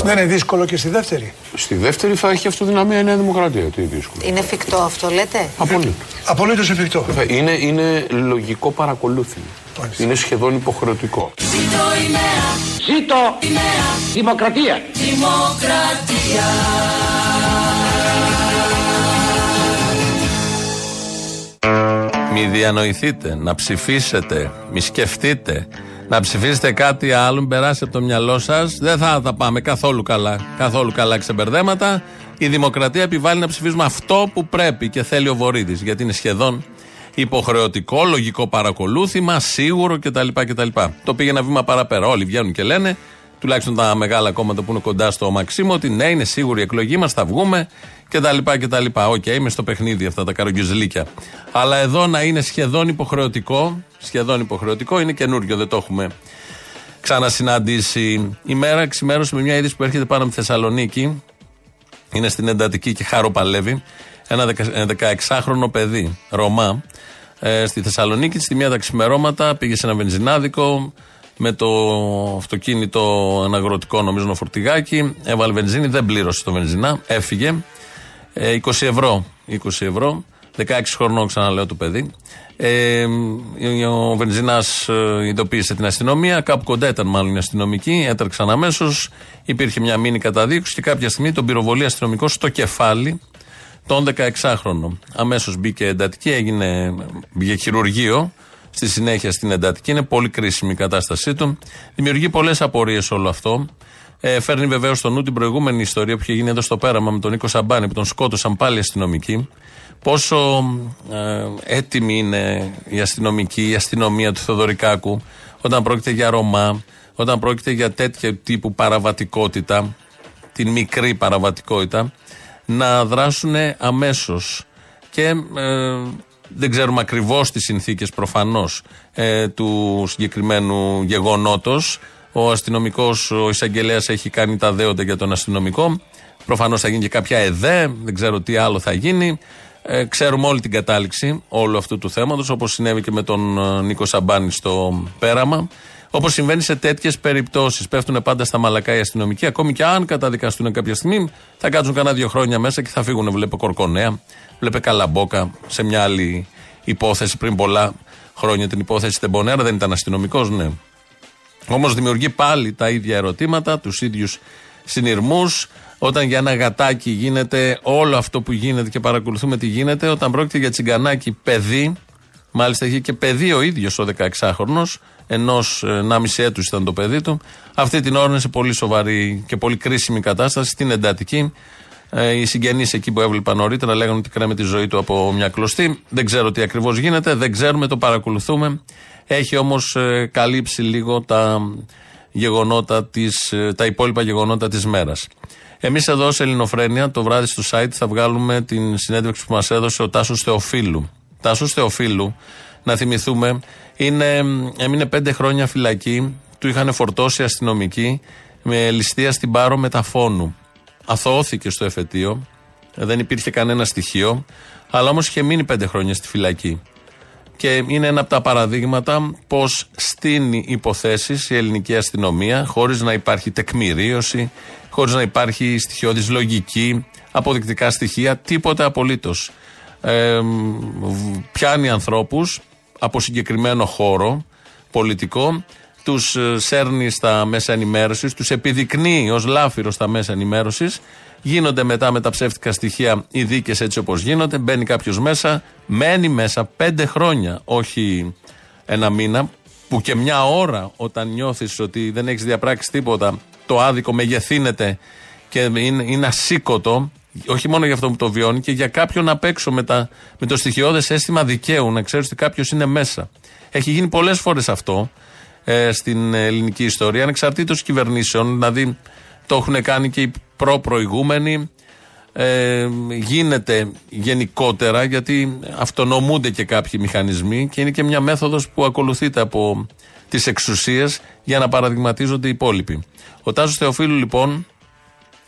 Δεν είναι δύσκολο και στη δεύτερη. Στη δεύτερη θα έχει αυτοδυναμία η Νέα Δημοκρατία. Τι δύσκολο. Είναι εφικτό αυτό, λέτε; Απολύτως. Απολύτως εφικτό. Είναι, είναι λογικό παρακολούθημα. Είναι σχεδόν υποχρεωτικό. Ζήτω η νέα, Ζήτω η νέα δημοκρατία. δημοκρατία. Μη διανοηθείτε, να ψηφίσετε, μη σκεφτείτε, να ψηφίσετε κάτι άλλο, περάσει από το μυαλό σας. Δεν θα τα πάμε καθόλου καλά. Καθόλου καλά ξεμπερδέματα. Η δημοκρατία επιβάλλει να ψηφίσουμε αυτό που πρέπει και θέλει ο Βορύδης. Γιατί είναι σχεδόν υποχρεωτικό, λογικό παρακολούθημα, σίγουρο κτλ. κτλ. Το πήγε ένα βήμα παραπέρα. Όλοι βγαίνουν και λένε, τουλάχιστον τα μεγάλα κόμματα που είναι κοντά στο Μαξίμου, ότι ναι, είναι σίγουρη η εκλογή μας, θα βγούμε κτλ. κτλ. Οκ, είμαι στο παιχνίδι αυτά τα καραγκιοζλίκια. Αλλά εδώ να είναι σχεδόν υποχρεωτικό, σχεδόν υποχρεωτικό είναι καινούριο, δεν το έχουμε ξανασυναντήσει. Η μέρα ξημέρωσε με μια είδηση που έρχεται πάνω από τη Θεσσαλονίκη. Είναι στην εντατική και χαροπαλεύει. Ένα 16χρονο παιδί, Ρωμά, ε, στη Θεσσαλονίκη. Στη μία τα ξημερώματα πήγε σε ένα βενζινάδικο, με το αυτοκίνητο ένα αγροτικό νομίζω ένα φορτηγάκι. Έβαλε βενζίνη, δεν πλήρωσε το βενζινά, έφυγε. Ε, 20 ευρώ. 20 ευρώ. 16 χρονών ξαναλέω το παιδί. Ε, ο Βενζινάς ε, ειδοποίησε την αστυνομία. Κάπου κοντά ήταν μάλλον η αστυνομική. Έτρεξαν αμέσως. Υπήρχε μια μήνυ καταδίκωση και κάποια στιγμή τον πυροβολεί αστυνομικός στο κεφάλι τον 16χρονο. Αμέσως μπήκε εντατική, έγινε, μπήκε χειρουργείο. Στη συνέχεια στην εντατική. Είναι πολύ κρίσιμη η κατάστασή του. Δημιουργεί πολλές απορίες όλο αυτό. Ε, φέρνει βεβαίως στο νου την προηγούμενη ιστορία που είχε γίνει εδώ στο πέραμα με τον Νίκο Σαμπάνη που τον σκότωσαν πάλι αστυνομικοί. Πόσο ε, έτοιμη είναι η αστυνομική, η αστυνομία του Θεοδωρικάκου όταν πρόκειται για Ρωμά, όταν πρόκειται για τέτοια τύπου παραβατικότητα, την μικρή παραβατικότητα, να δράσουν αμέσως. Και ε, δεν ξέρουμε ακριβώς τις συνθήκες προφανώς ε, του συγκεκριμένου γεγονότος. Ο αστυνομικός, ο εισαγγελέας έχει κάνει τα δέοντα για τον αστυνομικό. Προφανώς θα γίνει και κάποια ΕΔΕ, δεν ξέρω τι άλλο θα γίνει. Ε, ξέρουμε όλη την κατάληξη όλου αυτού του θέματος, όπως συνέβη και με τον ε, Νίκο Σαμπάνη στο πέραμα. Όπως συμβαίνει σε τέτοιες περιπτώσεις. Πέφτουν πάντα στα μαλακά οι αστυνομικοί, ακόμη και αν καταδικαστούν κάποια στιγμή, θα κάτσουν κανένα δύο χρόνια μέσα και θα φύγουν. Βλέπε Κορκονέα, βλέπε Καλαμπόκα σε μια άλλη υπόθεση πριν πολλά χρόνια. Την υπόθεση Τεμπονέρα δεν ήταν αστυνομικός, ναι. Όμως δημιουργεί πάλι τα ίδια ερωτήματα, τους ίδιους συνειρμούς. Όταν για ένα γατάκι γίνεται όλο αυτό που γίνεται και παρακολουθούμε τι γίνεται, όταν πρόκειται για τσιγκανάκι παιδί, μάλιστα είχε και παιδί ο ίδιος ο 16χρονο, ενός 1,5 έτους ήταν το παιδί του, αυτή την ώρα είναι σε πολύ σοβαρή και πολύ κρίσιμη κατάσταση, στην εντατική. Ε, οι συγγενείς εκεί που έβλεπαν νωρίτερα λέγανε ότι κρέμε τη ζωή του από μια κλωστή. Δεν ξέρω τι ακριβώς γίνεται, δεν ξέρουμε, το παρακολουθούμε. Έχει όμως ε, καλύψει λίγο τα γεγονότα της, ε, τα υπόλοιπα γεγονότα της μέρας. Εμείς εδώ σε Ελληνοφρένια το βράδυ στο site θα βγάλουμε την συνέντευξη που μας έδωσε ο Τάσος Θεοφίλου. Τάσο Θεοφίλου, να θυμηθούμε, είναι, έμεινε πέντε χρόνια φυλακή. Του είχαν φορτώσει αστυνομικοί με ληστεία στην Πάρο Μεταφώνου. Αθωώθηκε στο εφετείο. Δεν υπήρχε κανένα στοιχείο. Αλλά όμως είχε μείνει πέντε χρόνια στη φυλακή. Και είναι ένα από τα παραδείγματα πώς στείνει υποθέσεις η ελληνική αστυνομία χωρίς να υπάρχει τεκμηρίωση, χωρίς να υπάρχει στοιχειώδης λογική, αποδεικτικά στοιχεία, τίποτα απολύτως. Ε, πιάνει ανθρώπους από συγκεκριμένο χώρο πολιτικό, τους ε, σέρνει στα μέσα ενημέρωσης, τους επιδεικνύει ως λάφυρο στα μέσα ενημέρωσης. Γίνονται μετά με τα ψεύτικα στοιχεία οι δίκες έτσι όπως γίνονται. Μπαίνει κάποιος μέσα, μένει μέσα πέντε χρόνια, όχι ένα μήνα, που και μια ώρα όταν νιώθεις ότι δεν έχεις διαπράξει τίποτα, το άδικο μεγεθύνεται και είναι, είναι ασήκωτο, όχι μόνο για αυτό που το βιώνει, και για κάποιον απ' έξω με, τα, με το στοιχειώδες αίσθημα δικαίου, να ξέρεις ότι κάποιος είναι μέσα. Έχει γίνει πολλές φορές αυτό ε, στην ελληνική ιστορία, ανεξαρτήτως κυβερνήσεων, δηλαδή το έχουν κάνει και οι προ-προηγούμενοι. Ε, γίνεται γενικότερα γιατί αυτονομούνται και κάποιοι μηχανισμοί και είναι και μια μέθοδος που ακολουθείται από τις εξουσίες για να παραδειγματίζονται οι υπόλοιποι. Ο Τάσος Θεοφίλου λοιπόν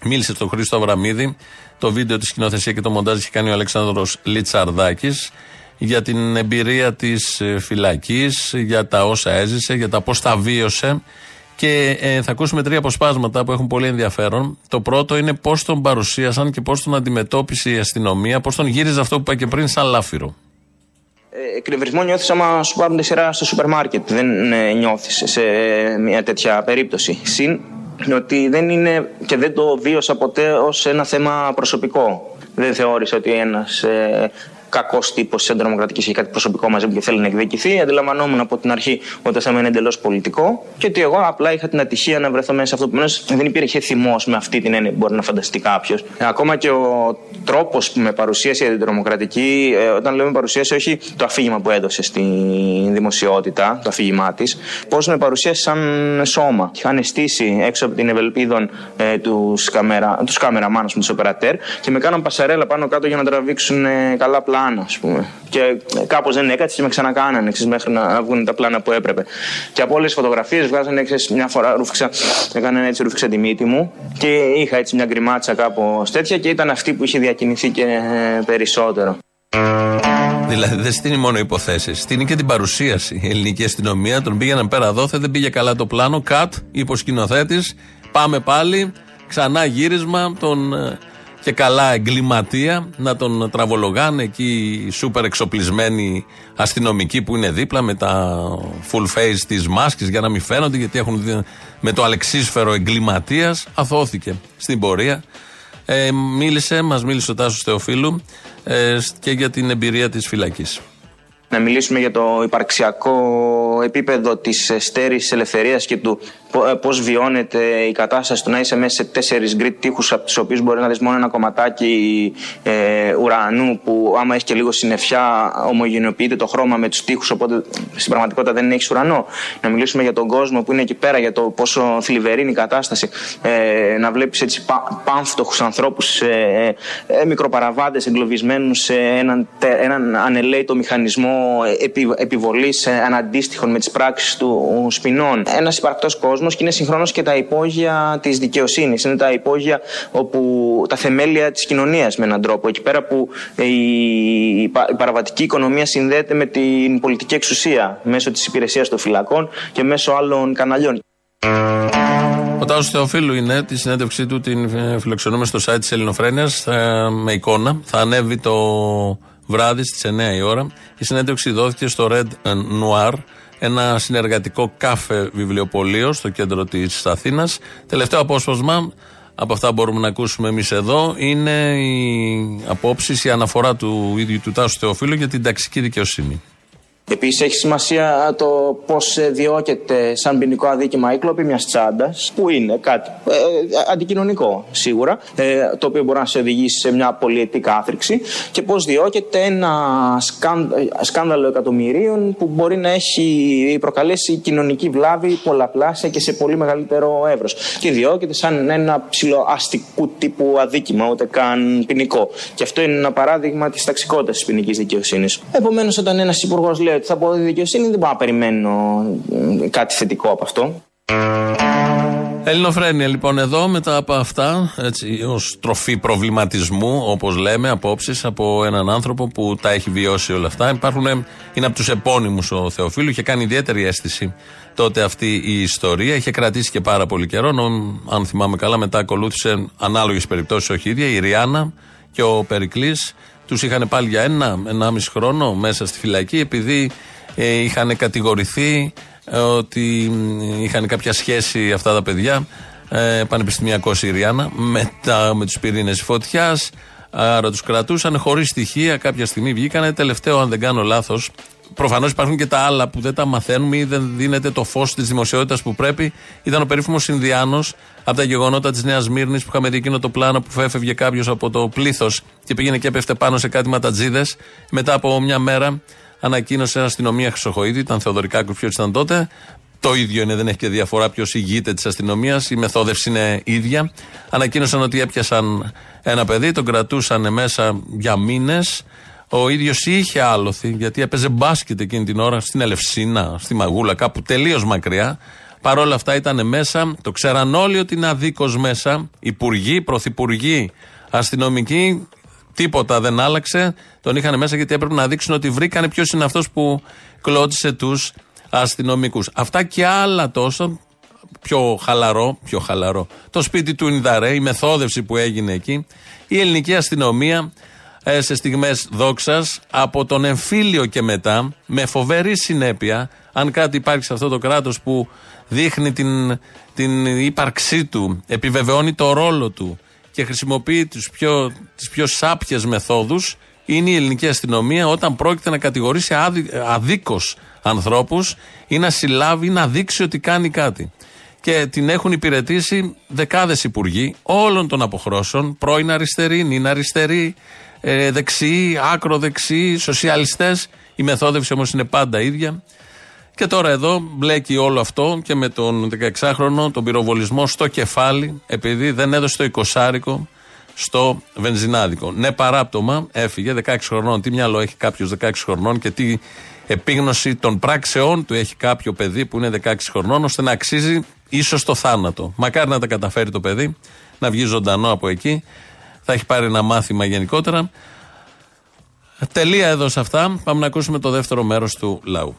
μίλησε στον Χρήστο Αβραμίδη το βίντεο της σκηνοθεσία και το μοντάζ έχει κάνει ο Αλέξανδρος Λιτσαρδάκης για την εμπειρία της ε, φυλακής, για τα όσα έζησε, για τα πώς τα βίωσε και ε, θα ακούσουμε τρία αποσπάσματα που έχουν πολύ ενδιαφέρον. Το πρώτο είναι πώς τον παρουσίασαν και πώς τον αντιμετώπισε η αστυνομία, πώς τον γύριζε αυτό που είπα και πριν, σαν λάφυρο. Ε, εκνευρισμό νιώθεις άμα σου πάρουν τη σειρά στο σούπερ μάρκετ. Δεν ε, νιώθεις σε μια τέτοια περίπτωση. Συν ότι δεν είναι και δεν το βίωσα ποτέ ως ένα θέμα προσωπικό. Δεν θεώρησα ότι ένας ε, κακός τύπος της αντιδρομοκρατική έχει κάτι προσωπικό μαζί μου και θέλει να εκδικηθεί. Αντιλαμβανόμουν από την αρχή ότι το θέμα είναι εντελώς πολιτικό και ότι εγώ απλά είχα την ατυχία να βρεθώ μέσα σε αυτό που δεν υπήρχε θυμός με αυτή την έννοια που μπορεί να φανταστεί κάποιος. Ακόμα και ο τρόπος που με παρουσίασε η αντιδρομοκρατική, ε, όταν λέμε παρουσίασε, όχι το αφήγημα που έδωσε στη δημοσιότητα, το αφήγημά της, πώς με παρουσίασε σαν σώμα. Είχαν στήσει έξω από την Ευελπίδων ε, τους κάμερα, κάμεραμάνου τους οπερατέρ και με κάναν πασαρέλα πάνω κάτω για να τραβήξουν ε, καλά πλάνα πλάνα, ας πούμε. Και κάπως δεν έκατσε και με ξανακάνανε ξέρεις, μέχρι να βγουν τα πλάνα που έπρεπε. Και από όλες τις φωτογραφίες βγάζανε ξέρεις, μια φορά ρούφηξα, έκανε έτσι ρούφηξα τη μύτη μου και είχα έτσι μια γκριμάτσα κάπως τέτοια και ήταν αυτή που είχε διακινηθεί και περισσότερο. Δηλαδή δεν στείνει μόνο υποθέσεις, στείνει και την παρουσίαση. Η ελληνική αστυνομία τον πήγαιναν πέρα δόθε, δεν πήγε καλά το πλάνο. Κατ, είπε ο σκηνοθέτης. Πάμε πάλι. Ξανά γύρισμα. Τον ε, και καλά εγκληματία να τον τραβολογάνε εκεί οι σούπερ εξοπλισμένοι αστυνομικοί που είναι δίπλα με τα full face της μάσκης για να μην φαίνονται γιατί έχουν δει- με το αλεξίσφαιρο εγκληματίας. Αθώθηκε στην πορεία. Ε, μίλησε, μας μίλησε ο Τάσος Θεοφίλου ε, και για την εμπειρία της φυλακής Να μιλήσουμε για το υπαρξιακό επίπεδο της ε, στέρης ελευθερίας και του πο- ε, πώς βιώνεται η κατάσταση του να είσαι μέσα σε τέσσερις γκριτ τείχους από τους οποίους μπορεί να δεις μόνο ένα κομματάκι ε, ουρανού που άμα έχεις και λίγο συννεφιά ομογενοποιείται το χρώμα με τους τείχους οπότε στην πραγματικότητα δεν έχεις ουρανό. Να μιλήσουμε για τον κόσμο που είναι εκεί πέρα για το πόσο θλιβερή είναι η κατάσταση. Ε, να βλέπεις έτσι πα, πάμφτωχους ανθρώπους, ε, ε, μικροπαραβάτες εγκλωβισμένους σε έναν, τε- έναν ανελαίτο μηχανισμό επι, επιβολής ε, αναντίστοιχων με τις πράξεις του σπινών. Ένας υπαρκτός κόσμος και είναι συγχρόνως και τα υπόγεια της δικαιοσύνης. Είναι τα υπόγεια όπου τα θεμέλια της κοινωνίας με έναν τρόπο. Εκεί πέρα που η, η, πα- η παραβατική οικονομία συνδέεται με την πολιτική εξουσία μέσω της υπηρεσίας των φυλακών και μέσω άλλων καναλιών. Ο Τάσος Θεοφίλου είναι τη συνέντευξή του την ε, φιλοξενούμε στο site της Ελληνοφρένειας με εικόνα. Θα ανέβει το βράδυ στις 9 η ώρα. Η συνέντευξη δόθηκε στο Red Noir, ένα συνεργατικό κάφε βιβλιοπωλείο στο κέντρο της Αθήνας. Τελευταίο απόσπασμα από αυτά που μπορούμε να ακούσουμε εμείς εδώ είναι οι απόψεις, η αναφορά του ίδιου του Τάσου Θεοφίλου για την ταξική δικαιοσύνη. Επίσης, έχει σημασία το πώς διώκεται σαν ποινικό αδίκημα η κλοπή μιας τσάντας, που είναι κάτι ε, αντικοινωνικό σίγουρα, ε, το οποίο μπορεί να σε οδηγήσει σε μια πολυετή κάθριξη, και πώς διώκεται ένα σκάν, ε, σκάνδαλο εκατομμυρίων που μπορεί να έχει προκαλέσει κοινωνική βλάβη πολλαπλάσια και σε πολύ μεγαλύτερο εύρος. Και διώκεται σαν ένα ψηλό αστικού τύπου αδίκημα, ούτε καν ποινικό. Και αυτό είναι ένα παράδειγμα της ταξικότητας της ποινικής δικαιοσύνης. Επομένως, όταν ένας υπουργός λέει ότι θα αποδίδει δικαιοσύνη, δεν μπορώ να περιμένω μ, κάτι θετικό από αυτό. Ελληνοφρένια λοιπόν εδώ μετά από αυτά έτσι ως τροφή προβληματισμού όπως λέμε απόψεις από έναν άνθρωπο που τα έχει βιώσει όλα αυτά. Υπάρχουν, είναι από τους επώνυμους ο Θεοφίλου είχε κάνει ιδιαίτερη αίσθηση τότε αυτή η ιστορία. Είχε κρατήσει και πάρα πολύ καιρό νο- αν θυμάμαι καλά μετά ακολούθησε ανάλογες περιπτώσεις όχι ίδια η Ριάννα και ο Περικλής τους είχαν πάλι για ένα, ενάμιση χρόνο μέσα στη φυλακή επειδή ε, είχαν κατηγορηθεί ε, ότι μ, είχαν κάποια σχέση αυτά τα παιδιά ε, πανεπιστημιακό Συριάννα με, τα, με τους πυρήνες φωτιάς άρα τους κρατούσαν χωρίς στοιχεία κάποια στιγμή βγήκανε. Τελευταίο αν δεν κάνω λάθος Προφανώς υπάρχουν και τα άλλα που δεν τα μαθαίνουμε ή δεν δίνεται το φως της δημοσιότητας που πρέπει. Ήταν ο περίφημος Ινδιάνος από τα γεγονότα της Νέας Μύρνης που είχαμε δει εκείνο το πλάνο που έφευγε κάποιος από το πλήθος και πήγαινε και έπεφτε πάνω σε κάτι ματατζίδες. Μετά από μια μέρα ανακοίνωσε αστυνομία Χρυσοχοίδη, ήταν Θεοδωρικάκου, ποιο ήταν τότε. Το ίδιο είναι, δεν έχει και διαφορά ποιος ηγείται της αστυνομίας. Η μεθόδευση είναι ίδια. Ανακοίνωσαν ότι έπιασαν ένα παιδί, τον κρατούσαν μέσα για μήνες. Ο ίδιος είχε άλοθη, γιατί έπαιζε μπάσκετ εκείνη την ώρα στην Ελευσίνα, στη Μαγούλα, κάπου τελείως μακριά. Παρ' όλα αυτά ήταν μέσα, το ξέραν όλοι ότι είναι αδίκως μέσα. Υπουργοί, πρωθυπουργοί, αστυνομικοί, τίποτα δεν άλλαξε. Τον είχαν μέσα γιατί έπρεπε να δείξουν ότι βρήκανε ποιος είναι αυτός που κλώτησε τους αστυνομικούς. Αυτά και άλλα τόσο πιο χαλαρό, πιο χαλαρό. Το σπίτι του Ινδαρέ, η μεθόδευση που έγινε εκεί, η ελληνική αστυνομία ε, σε στιγμές δόξας από τον εμφύλιο και μετά με φοβερή συνέπεια αν κάτι υπάρχει σε αυτό το κράτος που δείχνει την, την ύπαρξή του επιβεβαιώνει το ρόλο του και χρησιμοποιεί τους πιο, τις πιο σάπιες μεθόδους είναι η ελληνική αστυνομία όταν πρόκειται να κατηγορήσει άδι, αδίκως ανθρώπους ή να συλλάβει ή να δείξει ότι κάνει κάτι. Και την έχουν υπηρετήσει δεκάδες υπουργοί όλων των αποχρώσεων, πρώην αριστεροί, νυν αριστεροί, ε, δεξιοί, άκρο δεξιοί, σοσιαλιστές. Η μεθόδευση όμως είναι πάντα ίδια. Και τώρα εδώ μπλέκει όλο αυτό και με τον 16χρονο τον πυροβολισμό στο κεφάλι, επειδή δεν έδωσε το 20 στο βενζινάδικο. Ναι, παράπτωμα έφυγε 16 χρονών. Τι μυαλό έχει κάποιος 16 χρονών και τι επίγνωση των πράξεών του έχει κάποιο παιδί που είναι 16 χρονών, ώστε να αξίζει ίσως το θάνατο. Μακάρι να τα καταφέρει το παιδί, να βγει ζωντανό από εκεί. Θα έχει πάρει ένα μάθημα γενικότερα. Τελεία εδώ σε αυτά. Πάμε να ακούσουμε το δεύτερο μέρος του λαού.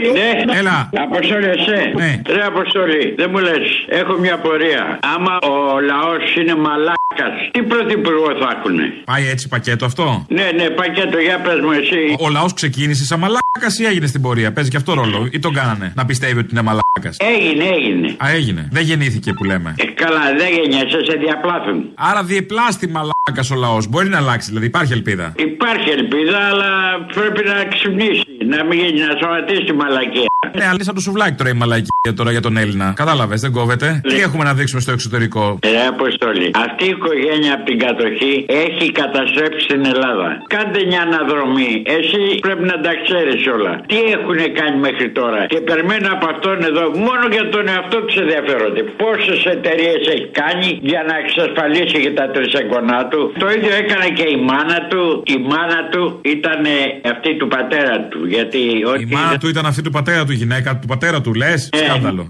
Ναι, Έλα. Αποστόλη, εσύ. Ναι. Ρε Αποστόλη, δεν μου λες. Έχω μια πορεία. Άμα ο λαός είναι μαλάκας, τι πρωθυπουργό θα έχουν. Πάει έτσι πακέτο αυτό; Ναι, ναι, πακέτο, για πες μου εσύ. Ο, ο λαός ξεκίνησε σαν μαλάκας ή έγινε στην πορεία; Παίζει και αυτό ρόλο. Ή τον κάνανε να πιστεύει ότι είναι μαλάκας; Έγινε, έγινε. Α, έγινε. Δεν γεννήθηκε που λέμε. Ε, καλά, δεν γεννιέσαι, σε διαπλάθουν. Άρα διεπλάστη μαλάκας ο λαός. Μπορεί να αλλάξει, δηλαδή υπάρχει ελπίδα; Υπάρχει ελπίδα, αλλά πρέπει να ξυπνήσει. Να μην γίνει, να σωματίσει τη μαλακία. Ναι, αλλά είναι σαν το σουβλάκι τώρα η μαλακία τώρα για τον Έλληνα. Κατάλαβες, δεν κόβεται. Τι έχουμε να δείξουμε στο εξωτερικό; Ρε Αποστολή, αυτή η οικογένεια από την κατοχή έχει καταστρέψει την Ελλάδα. Κάντε μια αναδρομή. Εσύ πρέπει να τα ξέρεις όλα. Τι έχουν κάνει μέχρι τώρα; Και περιμένω από αυτόν εδώ, μόνο για τον εαυτό του ενδιαφέρονται. Πόσες εταιρείες έχει κάνει για να εξασφαλίσει και τα τρισεγγονά του; Το ίδιο έκανε και η μάνα του. Η μάνα του ήταν αυτή του πατέρα του. Γιατί ό,τι Η μάνα του ήταν αυτή του πατέρα του, η γυναίκα του πατέρα του, λες; Σκάνδαλο.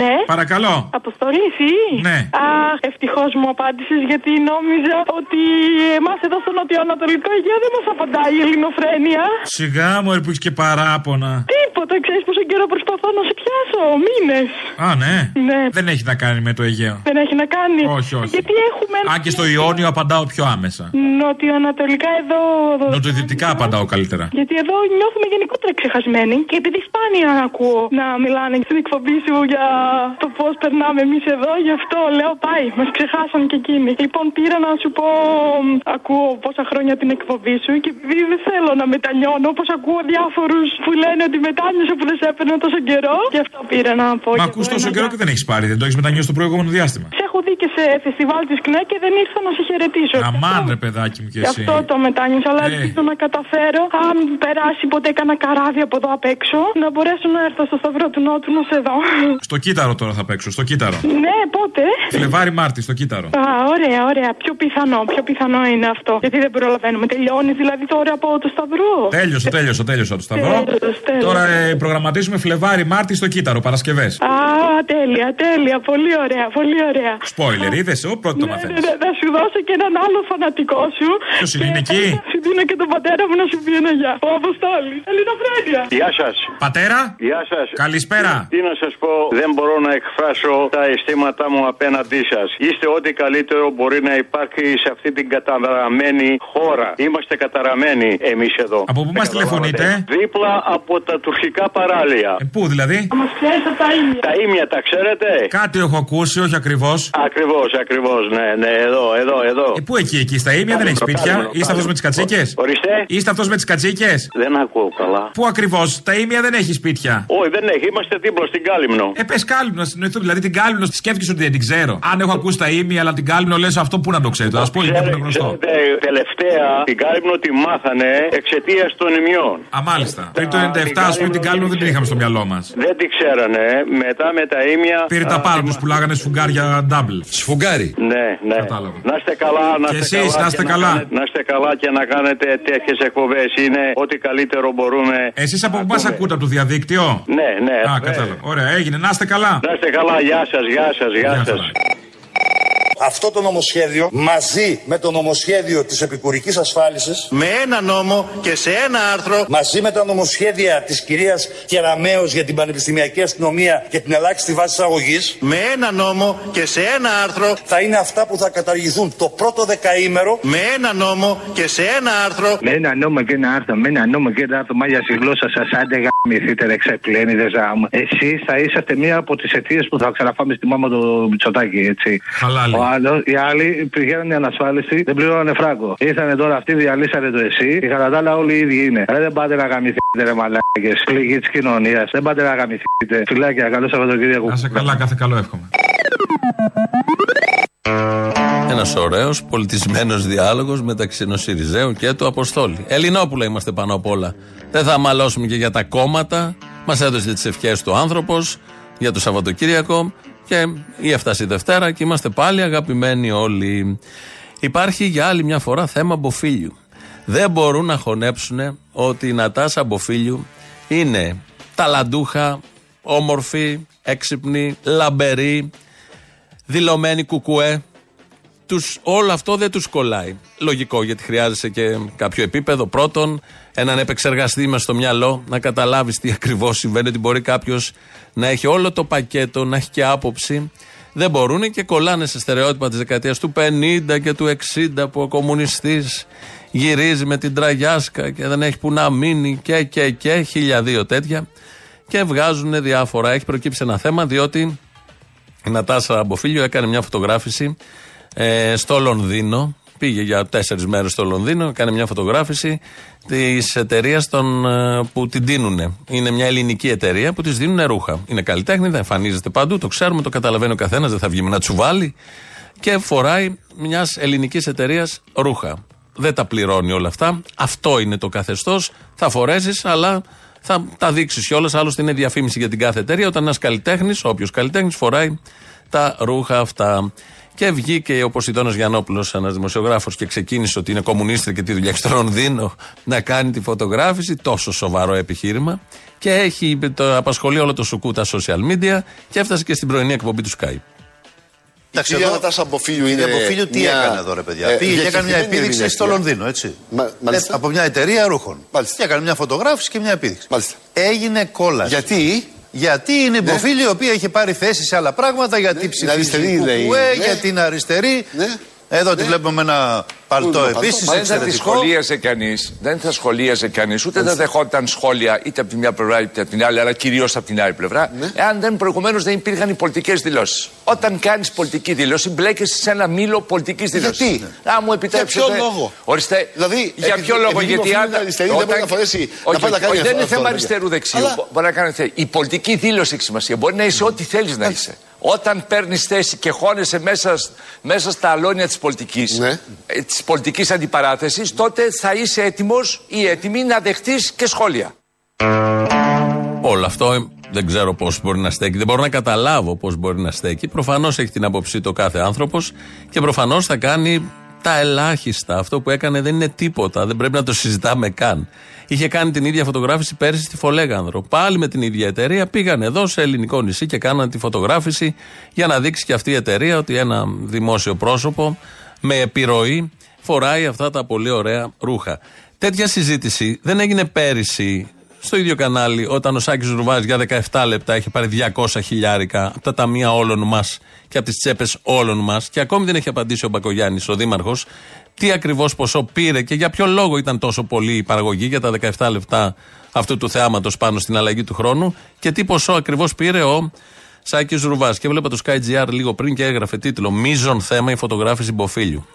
Ναι. Παρακαλώ. Αποστολή, εσύ; Ναι. Αχ, ευτυχώς μου απάντησες γιατί νόμιζα ότι εμάς εδώ στο νοτιοανατολικό Αιγαίο δεν μας απαντάει η ελληνοφρένεια. Σιγά μου, που έχεις και παράπονα. Τίποτα, ξέρεις πόσο καιρό προσπαθώ να σε πιάσω. Μήνες. Α, ναι. Ναι. Δεν έχει να κάνει με το Αιγαίο. Δεν έχει να κάνει. Όχι, όχι. Γιατί έχουμε. Αν και στο Ιόνιο απαντάω πιο άμεσα. Νοτιοανατολικά εδώ. Νοτιοδυτικά απαντάω καλύτερα. Γιατί εδώ νιώθουμε γενικότερα ξεχασμένοι και επειδή σπάνια ακούω να μιλάνε στην εκπομπή σου για το πώς περνάμε εμείς εδώ, γι' αυτό λέω πάει, μας ξεχάσαν και εκείνοι. Λοιπόν, πήρα να σου πω, μ, ακούω πόσα χρόνια την εκπομπή σου και επειδή δεν θέλω να μετανιώνω, όπως ακούω διάφορους που λένε ότι μετάνιωσα που δεν σε έπαιρνα τόσο καιρό, γι' αυτό πήρα να πω. Μα και ακούς το τόσο ένα καιρό και δεν έχεις πάρει, δεν το έχεις μετανιώσει το προηγούμενο διάστημα. σε έχω δει και σε φεστιβάλ της ΚΝΕ και δεν ήρθα να σε χαιρετήσω. Αμάν, ρε παιδάκι μου και Γι' εσύ. αυτό το μετάνιωσα, αλλά Ε. ελπίζω να καταφέρω, αν περάσει ποτέ κανένα καράβι από εδώ απ' έξω, να μπορέσω να έρθω στο Σταυρό του Νότου να σε δω. Στο κύτταρο τώρα θα παίξω, στο κύτταρο. ναι, πότε; Φλεβάρι Μάρτι, στο κύτταρο. Α, ωραία, ωραία. Πιο πιθανό, πιο πιθανό είναι αυτό. Γιατί δεν προλαβαίνουμε. Τελειώνεις δηλαδή τώρα από το Σταυρό; Τέλειωσε, τέλειωσε, τέλειωσε το σταυρό. Τέλος, τέλος. Τώρα ε, προγραμματίζουμε Φλεβάρι Μάρτι στο κύτταρο, Παρασκευές. Α, τέλεια, τέλεια. Πολύ ωραία, πολύ ωραία. Σπόιλερ, είδες, ο πρώτο το Ναι, μαθαίνεις. ναι, θα σου δώσω και έναν άλλο φανατικό σου. Ποιος είναι, είναι εκεί; Σου δίνω και τον πατέρα μου να σου πει ένα γεια. Ο Αποστόλης. Ελληνοφρένεια. Γεια σας. Πατέρα. Γεια σας. Καλησπέρα. Τι να σας πω, δεν μπορώ να εκφράσω τα αισθήματά μου απέναντί σας. Είστε ό,τι καλύτερο μπορεί να υπάρχει σε αυτή την καταραμένη χώρα. Είμαστε καταραμένοι εμείς εδώ. Από πού μας τηλεφωνείτε, Δίπλα από τα τουρκικά παράλια. ε, Πού δηλαδή; Μας ξέρει τα ίμια. Τα ίμια τα ξέρετε; Κάτι έχω ακούσει, όχι ακριβώς. Ακριβώς, ακριβώς, ναι, ναι, εδώ, εδώ, εδώ. Ε, πού εκεί, εκεί στα ίμια δεν έχει σπίτια; Είστε αυτός με τις κατσίκες; Ορίστε. Είστε αυτός με τις κατσίκες; Δεν ακούω καλά. Πού ακριβώς, τα ίμια δεν έχει σπίτια; Όχι, δεν έχει, είμαστε δίπλα στην Κάλυμνο. Ε, πες κάλυμνο να συνοηθούμε. Δηλαδή την κάλυμνο τη σκέφτηκες ότι δεν την ξέρω. Αν έχω ακούσει τα ίμια, αλλά την κάλυμνο λες αυτό που να το ξέρετε; Α πούμε, είναι που είναι γνωστό. Ξέρετε, τελευταία την Κάλυμνο τη μάθανε εξαιτίας των ημιών. Α, μάλιστα. Πριν το 97, ας πούμε, την κάλυμνο δεν την είχαμε στο μυαλό μας. Δεν τη ξέρανε. Μετά με τα ίμια. Πήρε τα πάρα τους πουλάγανε σφουγγάρια double. Σφουγγάρι. Ναι, ναι. Να είστε καλά, να Και είστε εσείς, καλά. να είστε και καλά. κάνετε- Να είστε καλά και να κάνετε τέτοιες εκπομπές. Είναι ό,τι καλύτερο μπορούμε. Εσείς από πού μας ακούτε από το διαδίκτυο; Ναι, ναι. Α, ε, κατάλαβα. Ωραία, έγινε. Να είστε καλά. Να είστε καλά, γεια σας, γεια σας, γεια σας. Αυτό το νομοσχέδιο μαζί με το νομοσχέδιο της επικουρικής ασφάλισης με ένα νόμο και σε ένα άρθρο. μαζί με τα νομοσχέδια της κυρίας Κεραμέως για την Πανεπιστημιακή Αστυνομία και την ελάχιστη βάση αγωγής με ένα νόμο και σε ένα άρθρο. θα είναι αυτά που θα καταργηθούν το πρώτο δεκαήμερο. Με ένα νόμο και σε ένα άρθρο. Με ένα νόμο και ένα άρθρο, με ένα νόμο και ένα άρθρο, μάγια στη γλώσσα σας, άντε γαμηθείτε, ρε ξεπλένιδε ζάμ. Εσεί θα είσαστε μία από τις αιτίες που θα ξαναφάμε στη μάμα του Μητσοτάκη, έτσι. Χαλάλι. Ο άλλος, οι άλλοι πηγαίνανε ανασφάλιστοι, δεν πληρώνανε φράγκο. Ήρθανε τώρα αυτοί, διαλύσανε το εσύ, και κατά τα άλλα όλοι οι ίδιοι είναι. Ρε δεν πάτε να γαμηθείτε, ρε μαλάκες. Πληγή της κοινωνίας. Δεν πάτε να γαμηθείτε. Φιλάκια, καλό Σαββατοκύριακο. Να σε καλά, κάθε καλό εύχομαι. Ένας ωραίος πολιτισμένος διάλογος μεταξύ ενό Σιριζέου και του Αποστόλη. Ελληνόπουλα είμαστε πάνω απ' όλα. Δεν θα μαλώσουμε και για τα κόμματα. Μας έδωσε τις ευχές του άνθρωπος για το Σαββατοκύριακο και ή έφτασε η Δευτέρα και είμαστε πάλι αγαπημένοι όλοι. Υπάρχει για άλλη μια φορά θέμα Μποφίλιου. Δεν μπορούν να χωνέψουν ότι η Νατάσα Μποφίλιου είναι ταλαντούχα, όμορφη, έξυπνη, λαμπερή, δηλωμένη κουκουέ, Τους, όλο αυτό δεν τους κολλάει. Λογικό, γιατί χρειάζεσαι και κάποιο επίπεδο. Πρώτον, έναν επεξεργαστή με στο μυαλό, να καταλάβεις τι ακριβώς συμβαίνει, ότι μπορεί κάποιος να έχει όλο το πακέτο, να έχει και άποψη. Δεν μπορούν και κολλάνε σε στερεότυπα της δεκαετίας του 50 και του 60 που ο κομμουνιστής γυρίζει με την τραγιάσκα και δεν έχει που να μείνει και και και χίλια δύο τέτοια και βγάζουν διάφορα. Έχει προκύψει ένα θέμα διότι η Νατάσα Αμποφίλιο έκανε μια φωτογράφηση ε, στο Λονδίνο. Πήγε για τέσσερις μέρες στο Λονδίνο, έκανε μια φωτογράφηση της εταιρείας που την δίνουν. Είναι μια ελληνική εταιρεία που της δίνουν ρούχα. Είναι καλλιτέχνη, δεν εμφανίζεται παντού, το ξέρουμε, το καταλαβαίνει ο καθένας, δεν θα βγει με ένα τσουβάλι. Και φοράει μιας ελληνικής εταιρείας ρούχα. Δεν τα πληρώνει όλα αυτά. Αυτό είναι το καθεστώς. Θα φορέσεις, αλλά θα τα δείξεις κιόλας. Άλλωστε είναι διαφήμιση για την κάθε εταιρεία. Όταν ένας καλλιτέχνης, όποιος καλλιτέχνης, φοράει τα ρούχα αυτά. Και βγήκε ο Ποσειδώνα Γιανόπουλο, ένας δημοσιογράφος, και ξεκίνησε ότι είναι κομμουνίστρια και τη δουλειά έχει στο Λονδίνο να κάνει τη φωτογράφηση. Τόσο σοβαρό επιχείρημα. Και έχει το απασχολεί όλο το σουκού τα social media και έφτασε και στην πρωινή εκπομπή του Skype. Εντάξει, η κυρία Νατάσα Αμποφίλιου είναι. Η Αμποφίλιου τι μια- έκανε εδώ, ρε παιδιά; ε, Πήγε και έκανε μια διακεκριμένη επίδειξη στο ερμηνεία. Λονδίνο, έτσι. Μα- μάλιστα. Ε, από μια εταιρεία ρούχων. Μάλιστα. Και έκανε μια φωτογράφηση και μια επίδειξη. Μάλιστα. Έγινε κόλαση. Γιατί; Γιατί είναι Ναι. υποφίλη η οποία έχει πάρει θέση σε άλλα πράγματα, γιατί είναι ψηφίζει αριστερή, κουκουέ, λέει. Ναι. γιατί είναι αριστερή. Εδώ τη βλέπουμε με ένα παλτό είναι το παλτό; επίση. Μάλιστα, Δεν θα τη σχολίαζε κανείς, δεν θα σχολίαζε κανείς, ούτε θα δεχόταν σχόλια είτε από τη μια πλευρά είτε από την άλλη, αλλά κυρίως από την άλλη πλευρά, Ναι. εάν δεν προηγουμένως δεν υπήρχαν οι πολιτικές δηλώσεις. Όταν κάνεις πολιτική δήλωση, μπλέκεσαι σε ένα μήλο πολιτικής δήλωσης. Γιατί; Αν μου επιτρέψετε. ποιο λόγο; Ορίστε. Δηλαδή, για επειδή- ποιο λόγο, επειδή γιατί οφείλει αν. να αριστερή, δεν μπορεί να φορέσει- να όχι, πάει να όχι, κάνει όχι, δεν αυτό, είναι αυτό, θέμα ρε παιδιά. αριστερού-δεξιού. Αλλά- Μπορεί να κάνει θε- Η πολιτική δήλωση έχει σημασία. Μπορεί να είσαι ό,τι θέλεις να είσαι. Όταν παίρνεις θέση και χώνεσαι μέσα, σ- μέσα στα αλόνια της πολιτικής Ναι. της πολιτικής αντιπαράθεσης, τότε θα είσαι έτοιμος ή έτοιμη να δεχτείς και σχόλια. Όλο αυτό ε, δεν ξέρω πώς μπορεί να στέκει. Δεν μπορώ να καταλάβω πώς μπορεί να στέκει. Προφανώς έχει την άποψή του ο κάθε άνθρωπος και προφανώς θα κάνει τα ελάχιστα. Αυτό που έκανε δεν είναι τίποτα. Δεν πρέπει να το συζητάμε καν. Είχε κάνει την ίδια φωτογράφηση πέρσι στη Φολέγανδρο. Πάλι με την ίδια εταιρεία πήγαν εδώ σε ελληνικό νησί και κάναν τη φωτογράφηση για να δείξει και αυτή η εταιρεία ότι ένα δημόσιο πρόσωπο με επιρροή φοράει αυτά τα πολύ ωραία ρούχα. Τέτοια συζήτηση δεν έγινε πέρυσι στο ίδιο κανάλι όταν ο Σάκης Ρουβάς για 17 λεπτά είχε πάρει 200 χιλιάρικα από τα ταμεία όλων μας και από τις τσέπες όλων μας και ακόμη δεν έχει απαντήσει ο Μπακογιάννης, ο Δήμαρχος, τι ακριβώς ποσό πήρε και για ποιο λόγο ήταν τόσο πολύ η παραγωγή για τα 17 λεπτά αυτού του θεάματος πάνω στην αλλαγή του χρόνου και τι ποσό ακριβώς πήρε ο Σάκης Ρουβάς. Και βλέπα το SkyGR λίγο πριν και έγραφε τίτλο «Μίζον θέμα η φωτογράφηση Μποφίλιου».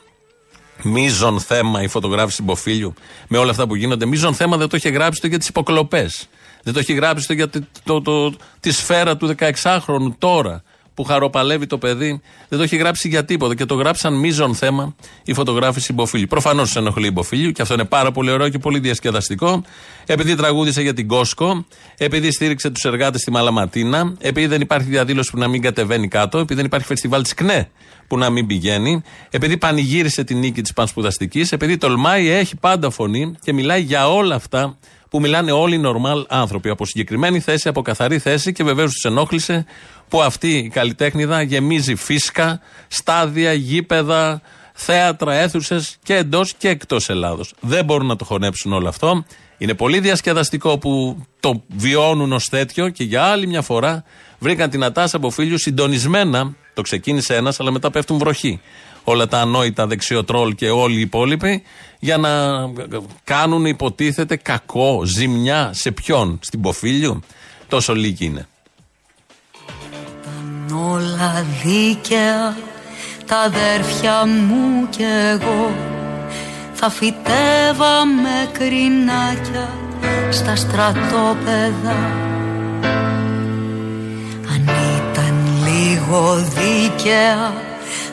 Μίζον θέμα η φωτογράφηση Μποφίλιου με όλα αυτά που γίνονται. Μίζον θέμα δεν το είχε γράψει το για τις υποκλοπές. Δεν το έχει γράψει το για το, το, το- τη σφαίρα του 16χρονου τώρα που χαροπαλεύει το παιδί. Δεν το έχει γράψει για τίποτα και το γράψαν μείζον θέμα η φωτογράφηση Μποφίλιου. Προφανώς τους ενοχλεί η Μποφίλιου και αυτό είναι πάρα πολύ ωραίο και πολύ διασκεδαστικό. Επειδή τραγούδισε για την Κόσκο, επειδή στήριξε τους εργάτες στη Μαλαματίνα, επειδή δεν υπάρχει διαδήλωση που να μην κατεβαίνει κάτω, επειδή δεν υπάρχει φεστιβάλ της ΚΝΕ που να μην πηγαίνει, επειδή πανηγύρισε την νίκη της πανσπουδαστικής, επειδή τολμάει, έχει πάντα φωνή και μιλάει για όλα αυτά που μιλάνε όλοι οι νορμάλ άνθρωποι. Από συγκεκριμένη θέση, από καθαρή θέση και βεβαίως τους ενόχλησε που αυτή η καλλιτέχνηδα γεμίζει φίσκα, στάδια, γήπεδα, θέατρα, αίθουσες και εντός και εκτός Ελλάδος. Δεν μπορούν να το χωνέψουν όλο αυτό. Είναι πολύ διασκεδαστικό που το βιώνουν ως τέτοιο και για άλλη μια φορά βρήκαν την Ατάσα από φίλους συντονισμένα. Το ξεκίνησε ένας, αλλά μετά πέφτουν βροχή. Όλα τα ανόητα δεξιοτρόλ και όλοι οι υπόλοιποι για να κάνουν υποτίθεται κακό, ζημιά σε ποιον, στην Ποφίλιο. Τόσο λίγοι είναι. όλα δίκαια τα αδέρφια μου κι εγώ θα φυτέβαμε κρινάκια στα στρατόπεδα αν ήταν λίγο δίκαια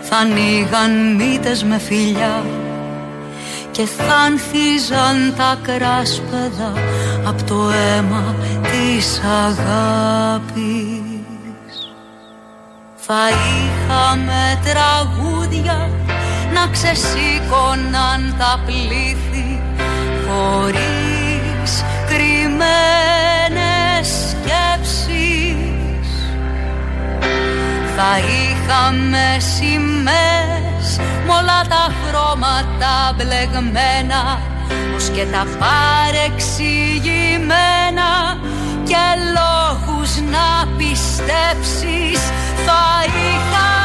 θα ανοίγαν μύτες με φιλιά και θα ανθίζαν τα κράσπεδα από το αίμα της αγάπης. Θα είχαμε τραγούδια να ξεσήκωναν τα πλήθη χωρίς κρυμμένες θα είχαμε σημαίες. Μ' όλα τα χρώματα μπλεγμένα Ως και τα παρεξηγημένα. Και λόγους να πιστέψεις Θα είχαμε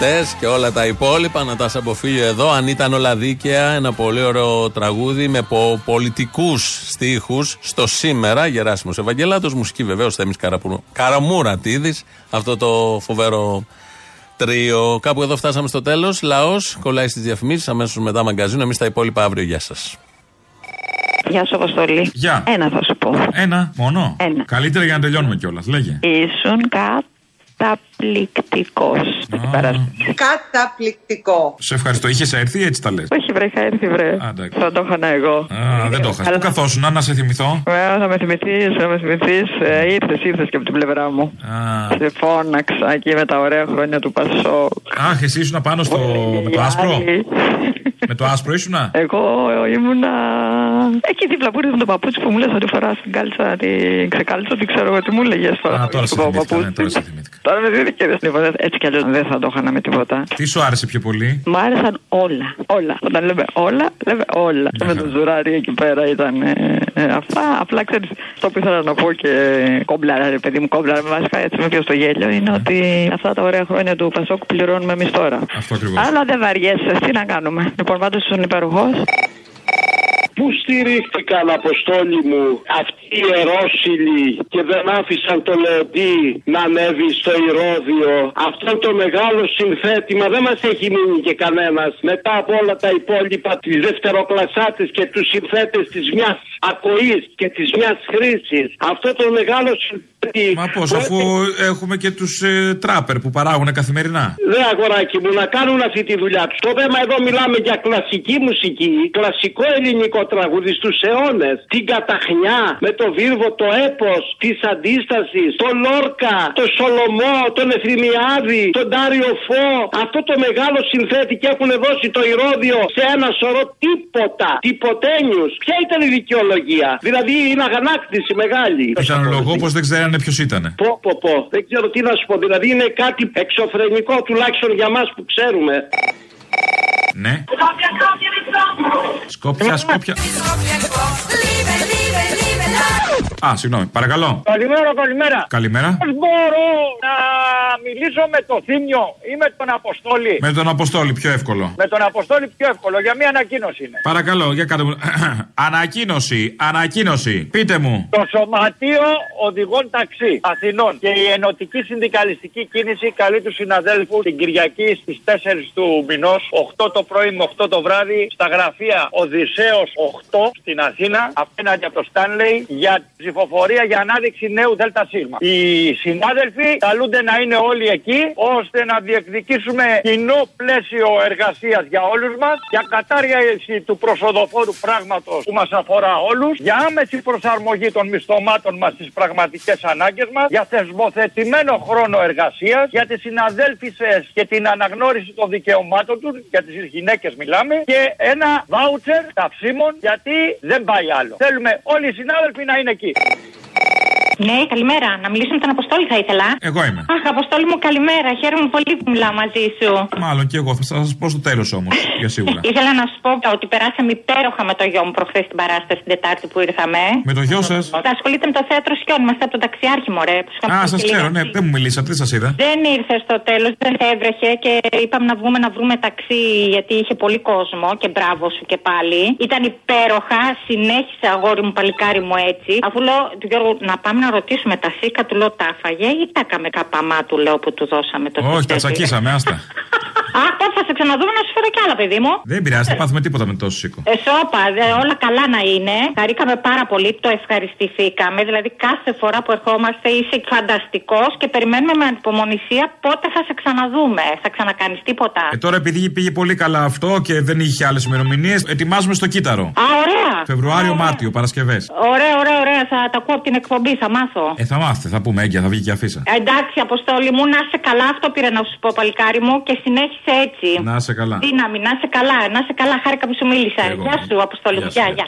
Γιορτέ και όλα τα υπόλοιπα. Νατάσα από φίλιο εδώ. Αν ήταν όλα δίκαια, ένα πολύ ωραίο τραγούδι με πο- πολιτικούς στίχους στο σήμερα. Γεράσιμος Ευαγγελάτος. Μουσική βεβαίως Θέμης Καραμούρατίδη. Αυτό το φοβερό τρίο. Κάπου εδώ φτάσαμε στο τέλος. Λαός κολλάει στις διαφημίσεις. Αμέσως μετά μαγκαζίνο. Εμείς τα υπόλοιπα αύριο. Γεια σας. Γεια σου, Αποστολή. Γεια. Ένα θα σου πω. Ένα, μόνο. Ένα. Καλύτερα για να τελειώνουμε κιόλας. Λέγε. Ήσουν καταπληκτικός. Καταπληκτικό. Σε ευχαριστώ. Είχες έρθει ή έτσι τα λες; Όχι, βρε, είχα έρθει, βρε. Θα το είχα εγώ. Α, δεν το είχα. Πού καθόσουν, να σε θυμηθώ; Βέβαια, θα με θυμηθείς, θα με θυμηθείς. ήρθες, ήρθες και από την πλευρά μου. Α. Σε φώναξα εκεί με τα ωραία χρόνια του Πασό. Αχ, εσύ ήσουν πάνω στο. με το άσπρο; (laughs) με το άσπρο ήσουνα; Εγώ ήμουνα εκεί δίπλα που ήρθε με το παπούτσι που μου λες ότι φοράς την κάλτσα, την ξεκάλτσα, δεν ξέρω εγώ τι μου έλεγε τώρα. Α, τώρα σε θυμήθηκα. Ναι, τώρα σε θυμήθηκα. Τώρα με θυμήθηκε. Λοιπόν, έτσι κι αλλιώς δεν θα το είχα με τίποτα. Τι σου άρεσε πιο πολύ; Μ' άρεσαν όλα. Όλα. Όταν λέμε όλα, λέμε όλα. Με το ζουράρι εκεί πέρα ήταν ε, ε, αυτά. Απλά ξέρεις, το που ήθελα να πω και κόμπλαρα, ρε παιδί μου, κόμπλαρα με βασικά έτσι με πιο στο γέλιο είναι ότι αυτά τα ωραία χρόνια του Πασόκ πληρώνουμε εμείς τώρα. Αυτό ακριβώς. Αλλά δεν βαριέσαι, τι να κάνουμε. Λοιπόν, πάντως ήσουν υπεροχό. Πού στηρίχθηκαν, Αποστόλη μου, αυτοί οι ερώσιλοι και δεν άφησαν το Λεοντή να ανέβει στο Ηρώδιο; Αυτό το μεγάλο συνθέτημα δεν μας έχει μείνει και κανένας. Μετά από όλα τα υπόλοιπα, τις δευτεροκλασσάτες και τους συνθέτες της μιας ακοής και της μιας χρήσης. Αυτό το μεγάλο συνθέτη... Μα πώς, αφού έχουμε και τους ε, τράπερ που παράγουν καθημερινά. Δε αγοράκι μου να κάνουν αυτή τη δουλειά τους. Το θέμα εδώ μιλάμε για κλασική μουσική, κλασικό ελληνικό τραγούδι στους αιώνες. Την καταχνιά με το βίρβο, το έπος της αντίστασης, το Λόρκα, το Σολομό, τον Εθριμιάδη, τον Τάριο Φω. Αυτό το μεγάλο συνθέτη και έχουν δώσει το ηρώδιο σε ένα σωρό τίποτα. Τυποτένιους. Ποια ήταν η δικαιολογία; Δηλαδή είναι αγανάκτηση μεγάλη. Πιθανολογώ πω δεν ξέρανε ποιος ήταν. Πω, πω, πω. Δεν ξέρω τι να σου πω. Δηλαδή είναι κάτι εξωφρενικό τουλάχιστον για μας που ξέρουμε. Ναι. Σκόπια, σκόπια. Α, συγγνώμη, παρακαλώ. Καλημέρα, καλημέρα. Καλημέρα. Πώς μπορώ να μιλήσω με το Θήμιο ή με τον Αποστόλη; Με τον Αποστόλη, πιο εύκολο. Με τον Αποστόλη πιο εύκολο, για μια ανακοίνωση είναι. Παρακαλώ, για κάντε μου. (clears throat) ανακοίνωση, ανακοίνωση. Πείτε μου. Το Σωματείο Οδηγών Ταξί Αθηνών και η Ενωτική Συνδικαλιστική Κίνηση καλεί τους συναδέλφους την Κυριακή στις 4 του μηνός, 8 το πρωί με 8 το βράδυ, στα γραφεία Οδυσσέως 8 στην Αθήνα, απέναντι από το Στάνλεϊ, για ψηφοφορία για ανάδειξη νέου ΔΣ. Οι συνάδελφοι καλούνται να είναι όλοι εκεί, ώστε να διεκδικήσουμε κοινό πλαίσιο εργασίας για όλους μας, για κατάργηση του προσοδοφόρου πράγματος που μας αφορά όλους, για άμεση προσαρμογή των μισθωμάτων μας στις πραγματικές ανάγκες μας, για θεσμοθετημένο χρόνο εργασίας, για τις συναδέλφισες και την αναγνώριση των δικαιωμάτων τους, για τις γυναίκες μιλάμε, και ένα βάουτσερ καυσίμων, γιατί δεν πάει άλλο. Θέλουμε όλοι οι συνάδελφοι να είναι εκεί. Ναι, καλημέρα. Να μιλήσω με τον Αποστόλη θα ήθελα. Εγώ είμαι. Αχ, Αποστόλη μου, καλημέρα. Χαίρομαι πολύ που μιλάω μαζί σου. Μάλλον και εγώ, θα σας πω στο τέλος όμως. Για σίγουρα. (laughs) Ήθελα να σου πω ότι περάσαμε υπέροχα με το γιο μου προχθές την παράσταση την Τετάρτη που ήρθαμε. Με το γιο σας; Θα ασχολείται με το θέατρο Σκιών. Είμαστε από τον ταξιάρχη, μωρέ. Που σου είχα Α, πει σας και ξέρω, λίγα. ναι, δεν μου μιλήσατε, δεν σας είδα. Δεν ήρθε στο τέλος, δεν έβρεχε και είπαμε να βγούμε να βρούμε ταξί γιατί είχε πολύ κόσμο και μπράβο σου και πάλι. Ήταν υπέροχα, συνέχισε αγόρι μου, παλικάρι μου έτσι. Αφού λέω του Γιώργου να πάμε να ρωτήσουμε τα σίκα, του λέω τα έφαγε ή τα καμε καπαμά του λέω που του δώσαμε το Όχι, τα ταξί. τσακίσαμε, άστα. (laughs) Α, πότε θα σε ξαναδούμε να σου φέρω κι άλλα, παιδί μου. Δεν πειράζει, δεν πάθουμε τίποτα με τόσο σίκο. Εσώπα, δε, όλα καλά να είναι. Χαρήκαμε πάρα πολύ, το ευχαριστηθήκαμε. Δηλαδή, κάθε φορά που ερχόμαστε είσαι φανταστικός και περιμένουμε με ανυπομονησία πότε θα σε ξαναδούμε. Θα ξανακάνεις τίποτα. Ε, τώρα επειδή πήγε πολύ καλά αυτό και δεν είχε άλλες ημερομηνίες, ετοιμάζουμε στο κύτταρο. Α, ωραία. Φεβρουάριο-Μάρτιο, Παρασκευές. Ωραία, ωραία, ωραία. Θα τα ακούω από την εκπομπή, θα μάθω. Ε, θα μάθετε, θα πούμε έγκαια, θα βγει και αφίσα. Ε, Εντάξει, Αποστόλη μου, να είσαι καλά. Αυτό πήρα να σου πω, παλικάρι μου, και συνέχισε έτσι. Να είσαι καλά. Δύναμη, να είσαι καλά, να είσαι καλά. Χάρηκα που σου μίλησα. Εγώ. Γεια σου, Αποστόλη μου. Γεια σου, Γεια, γεια.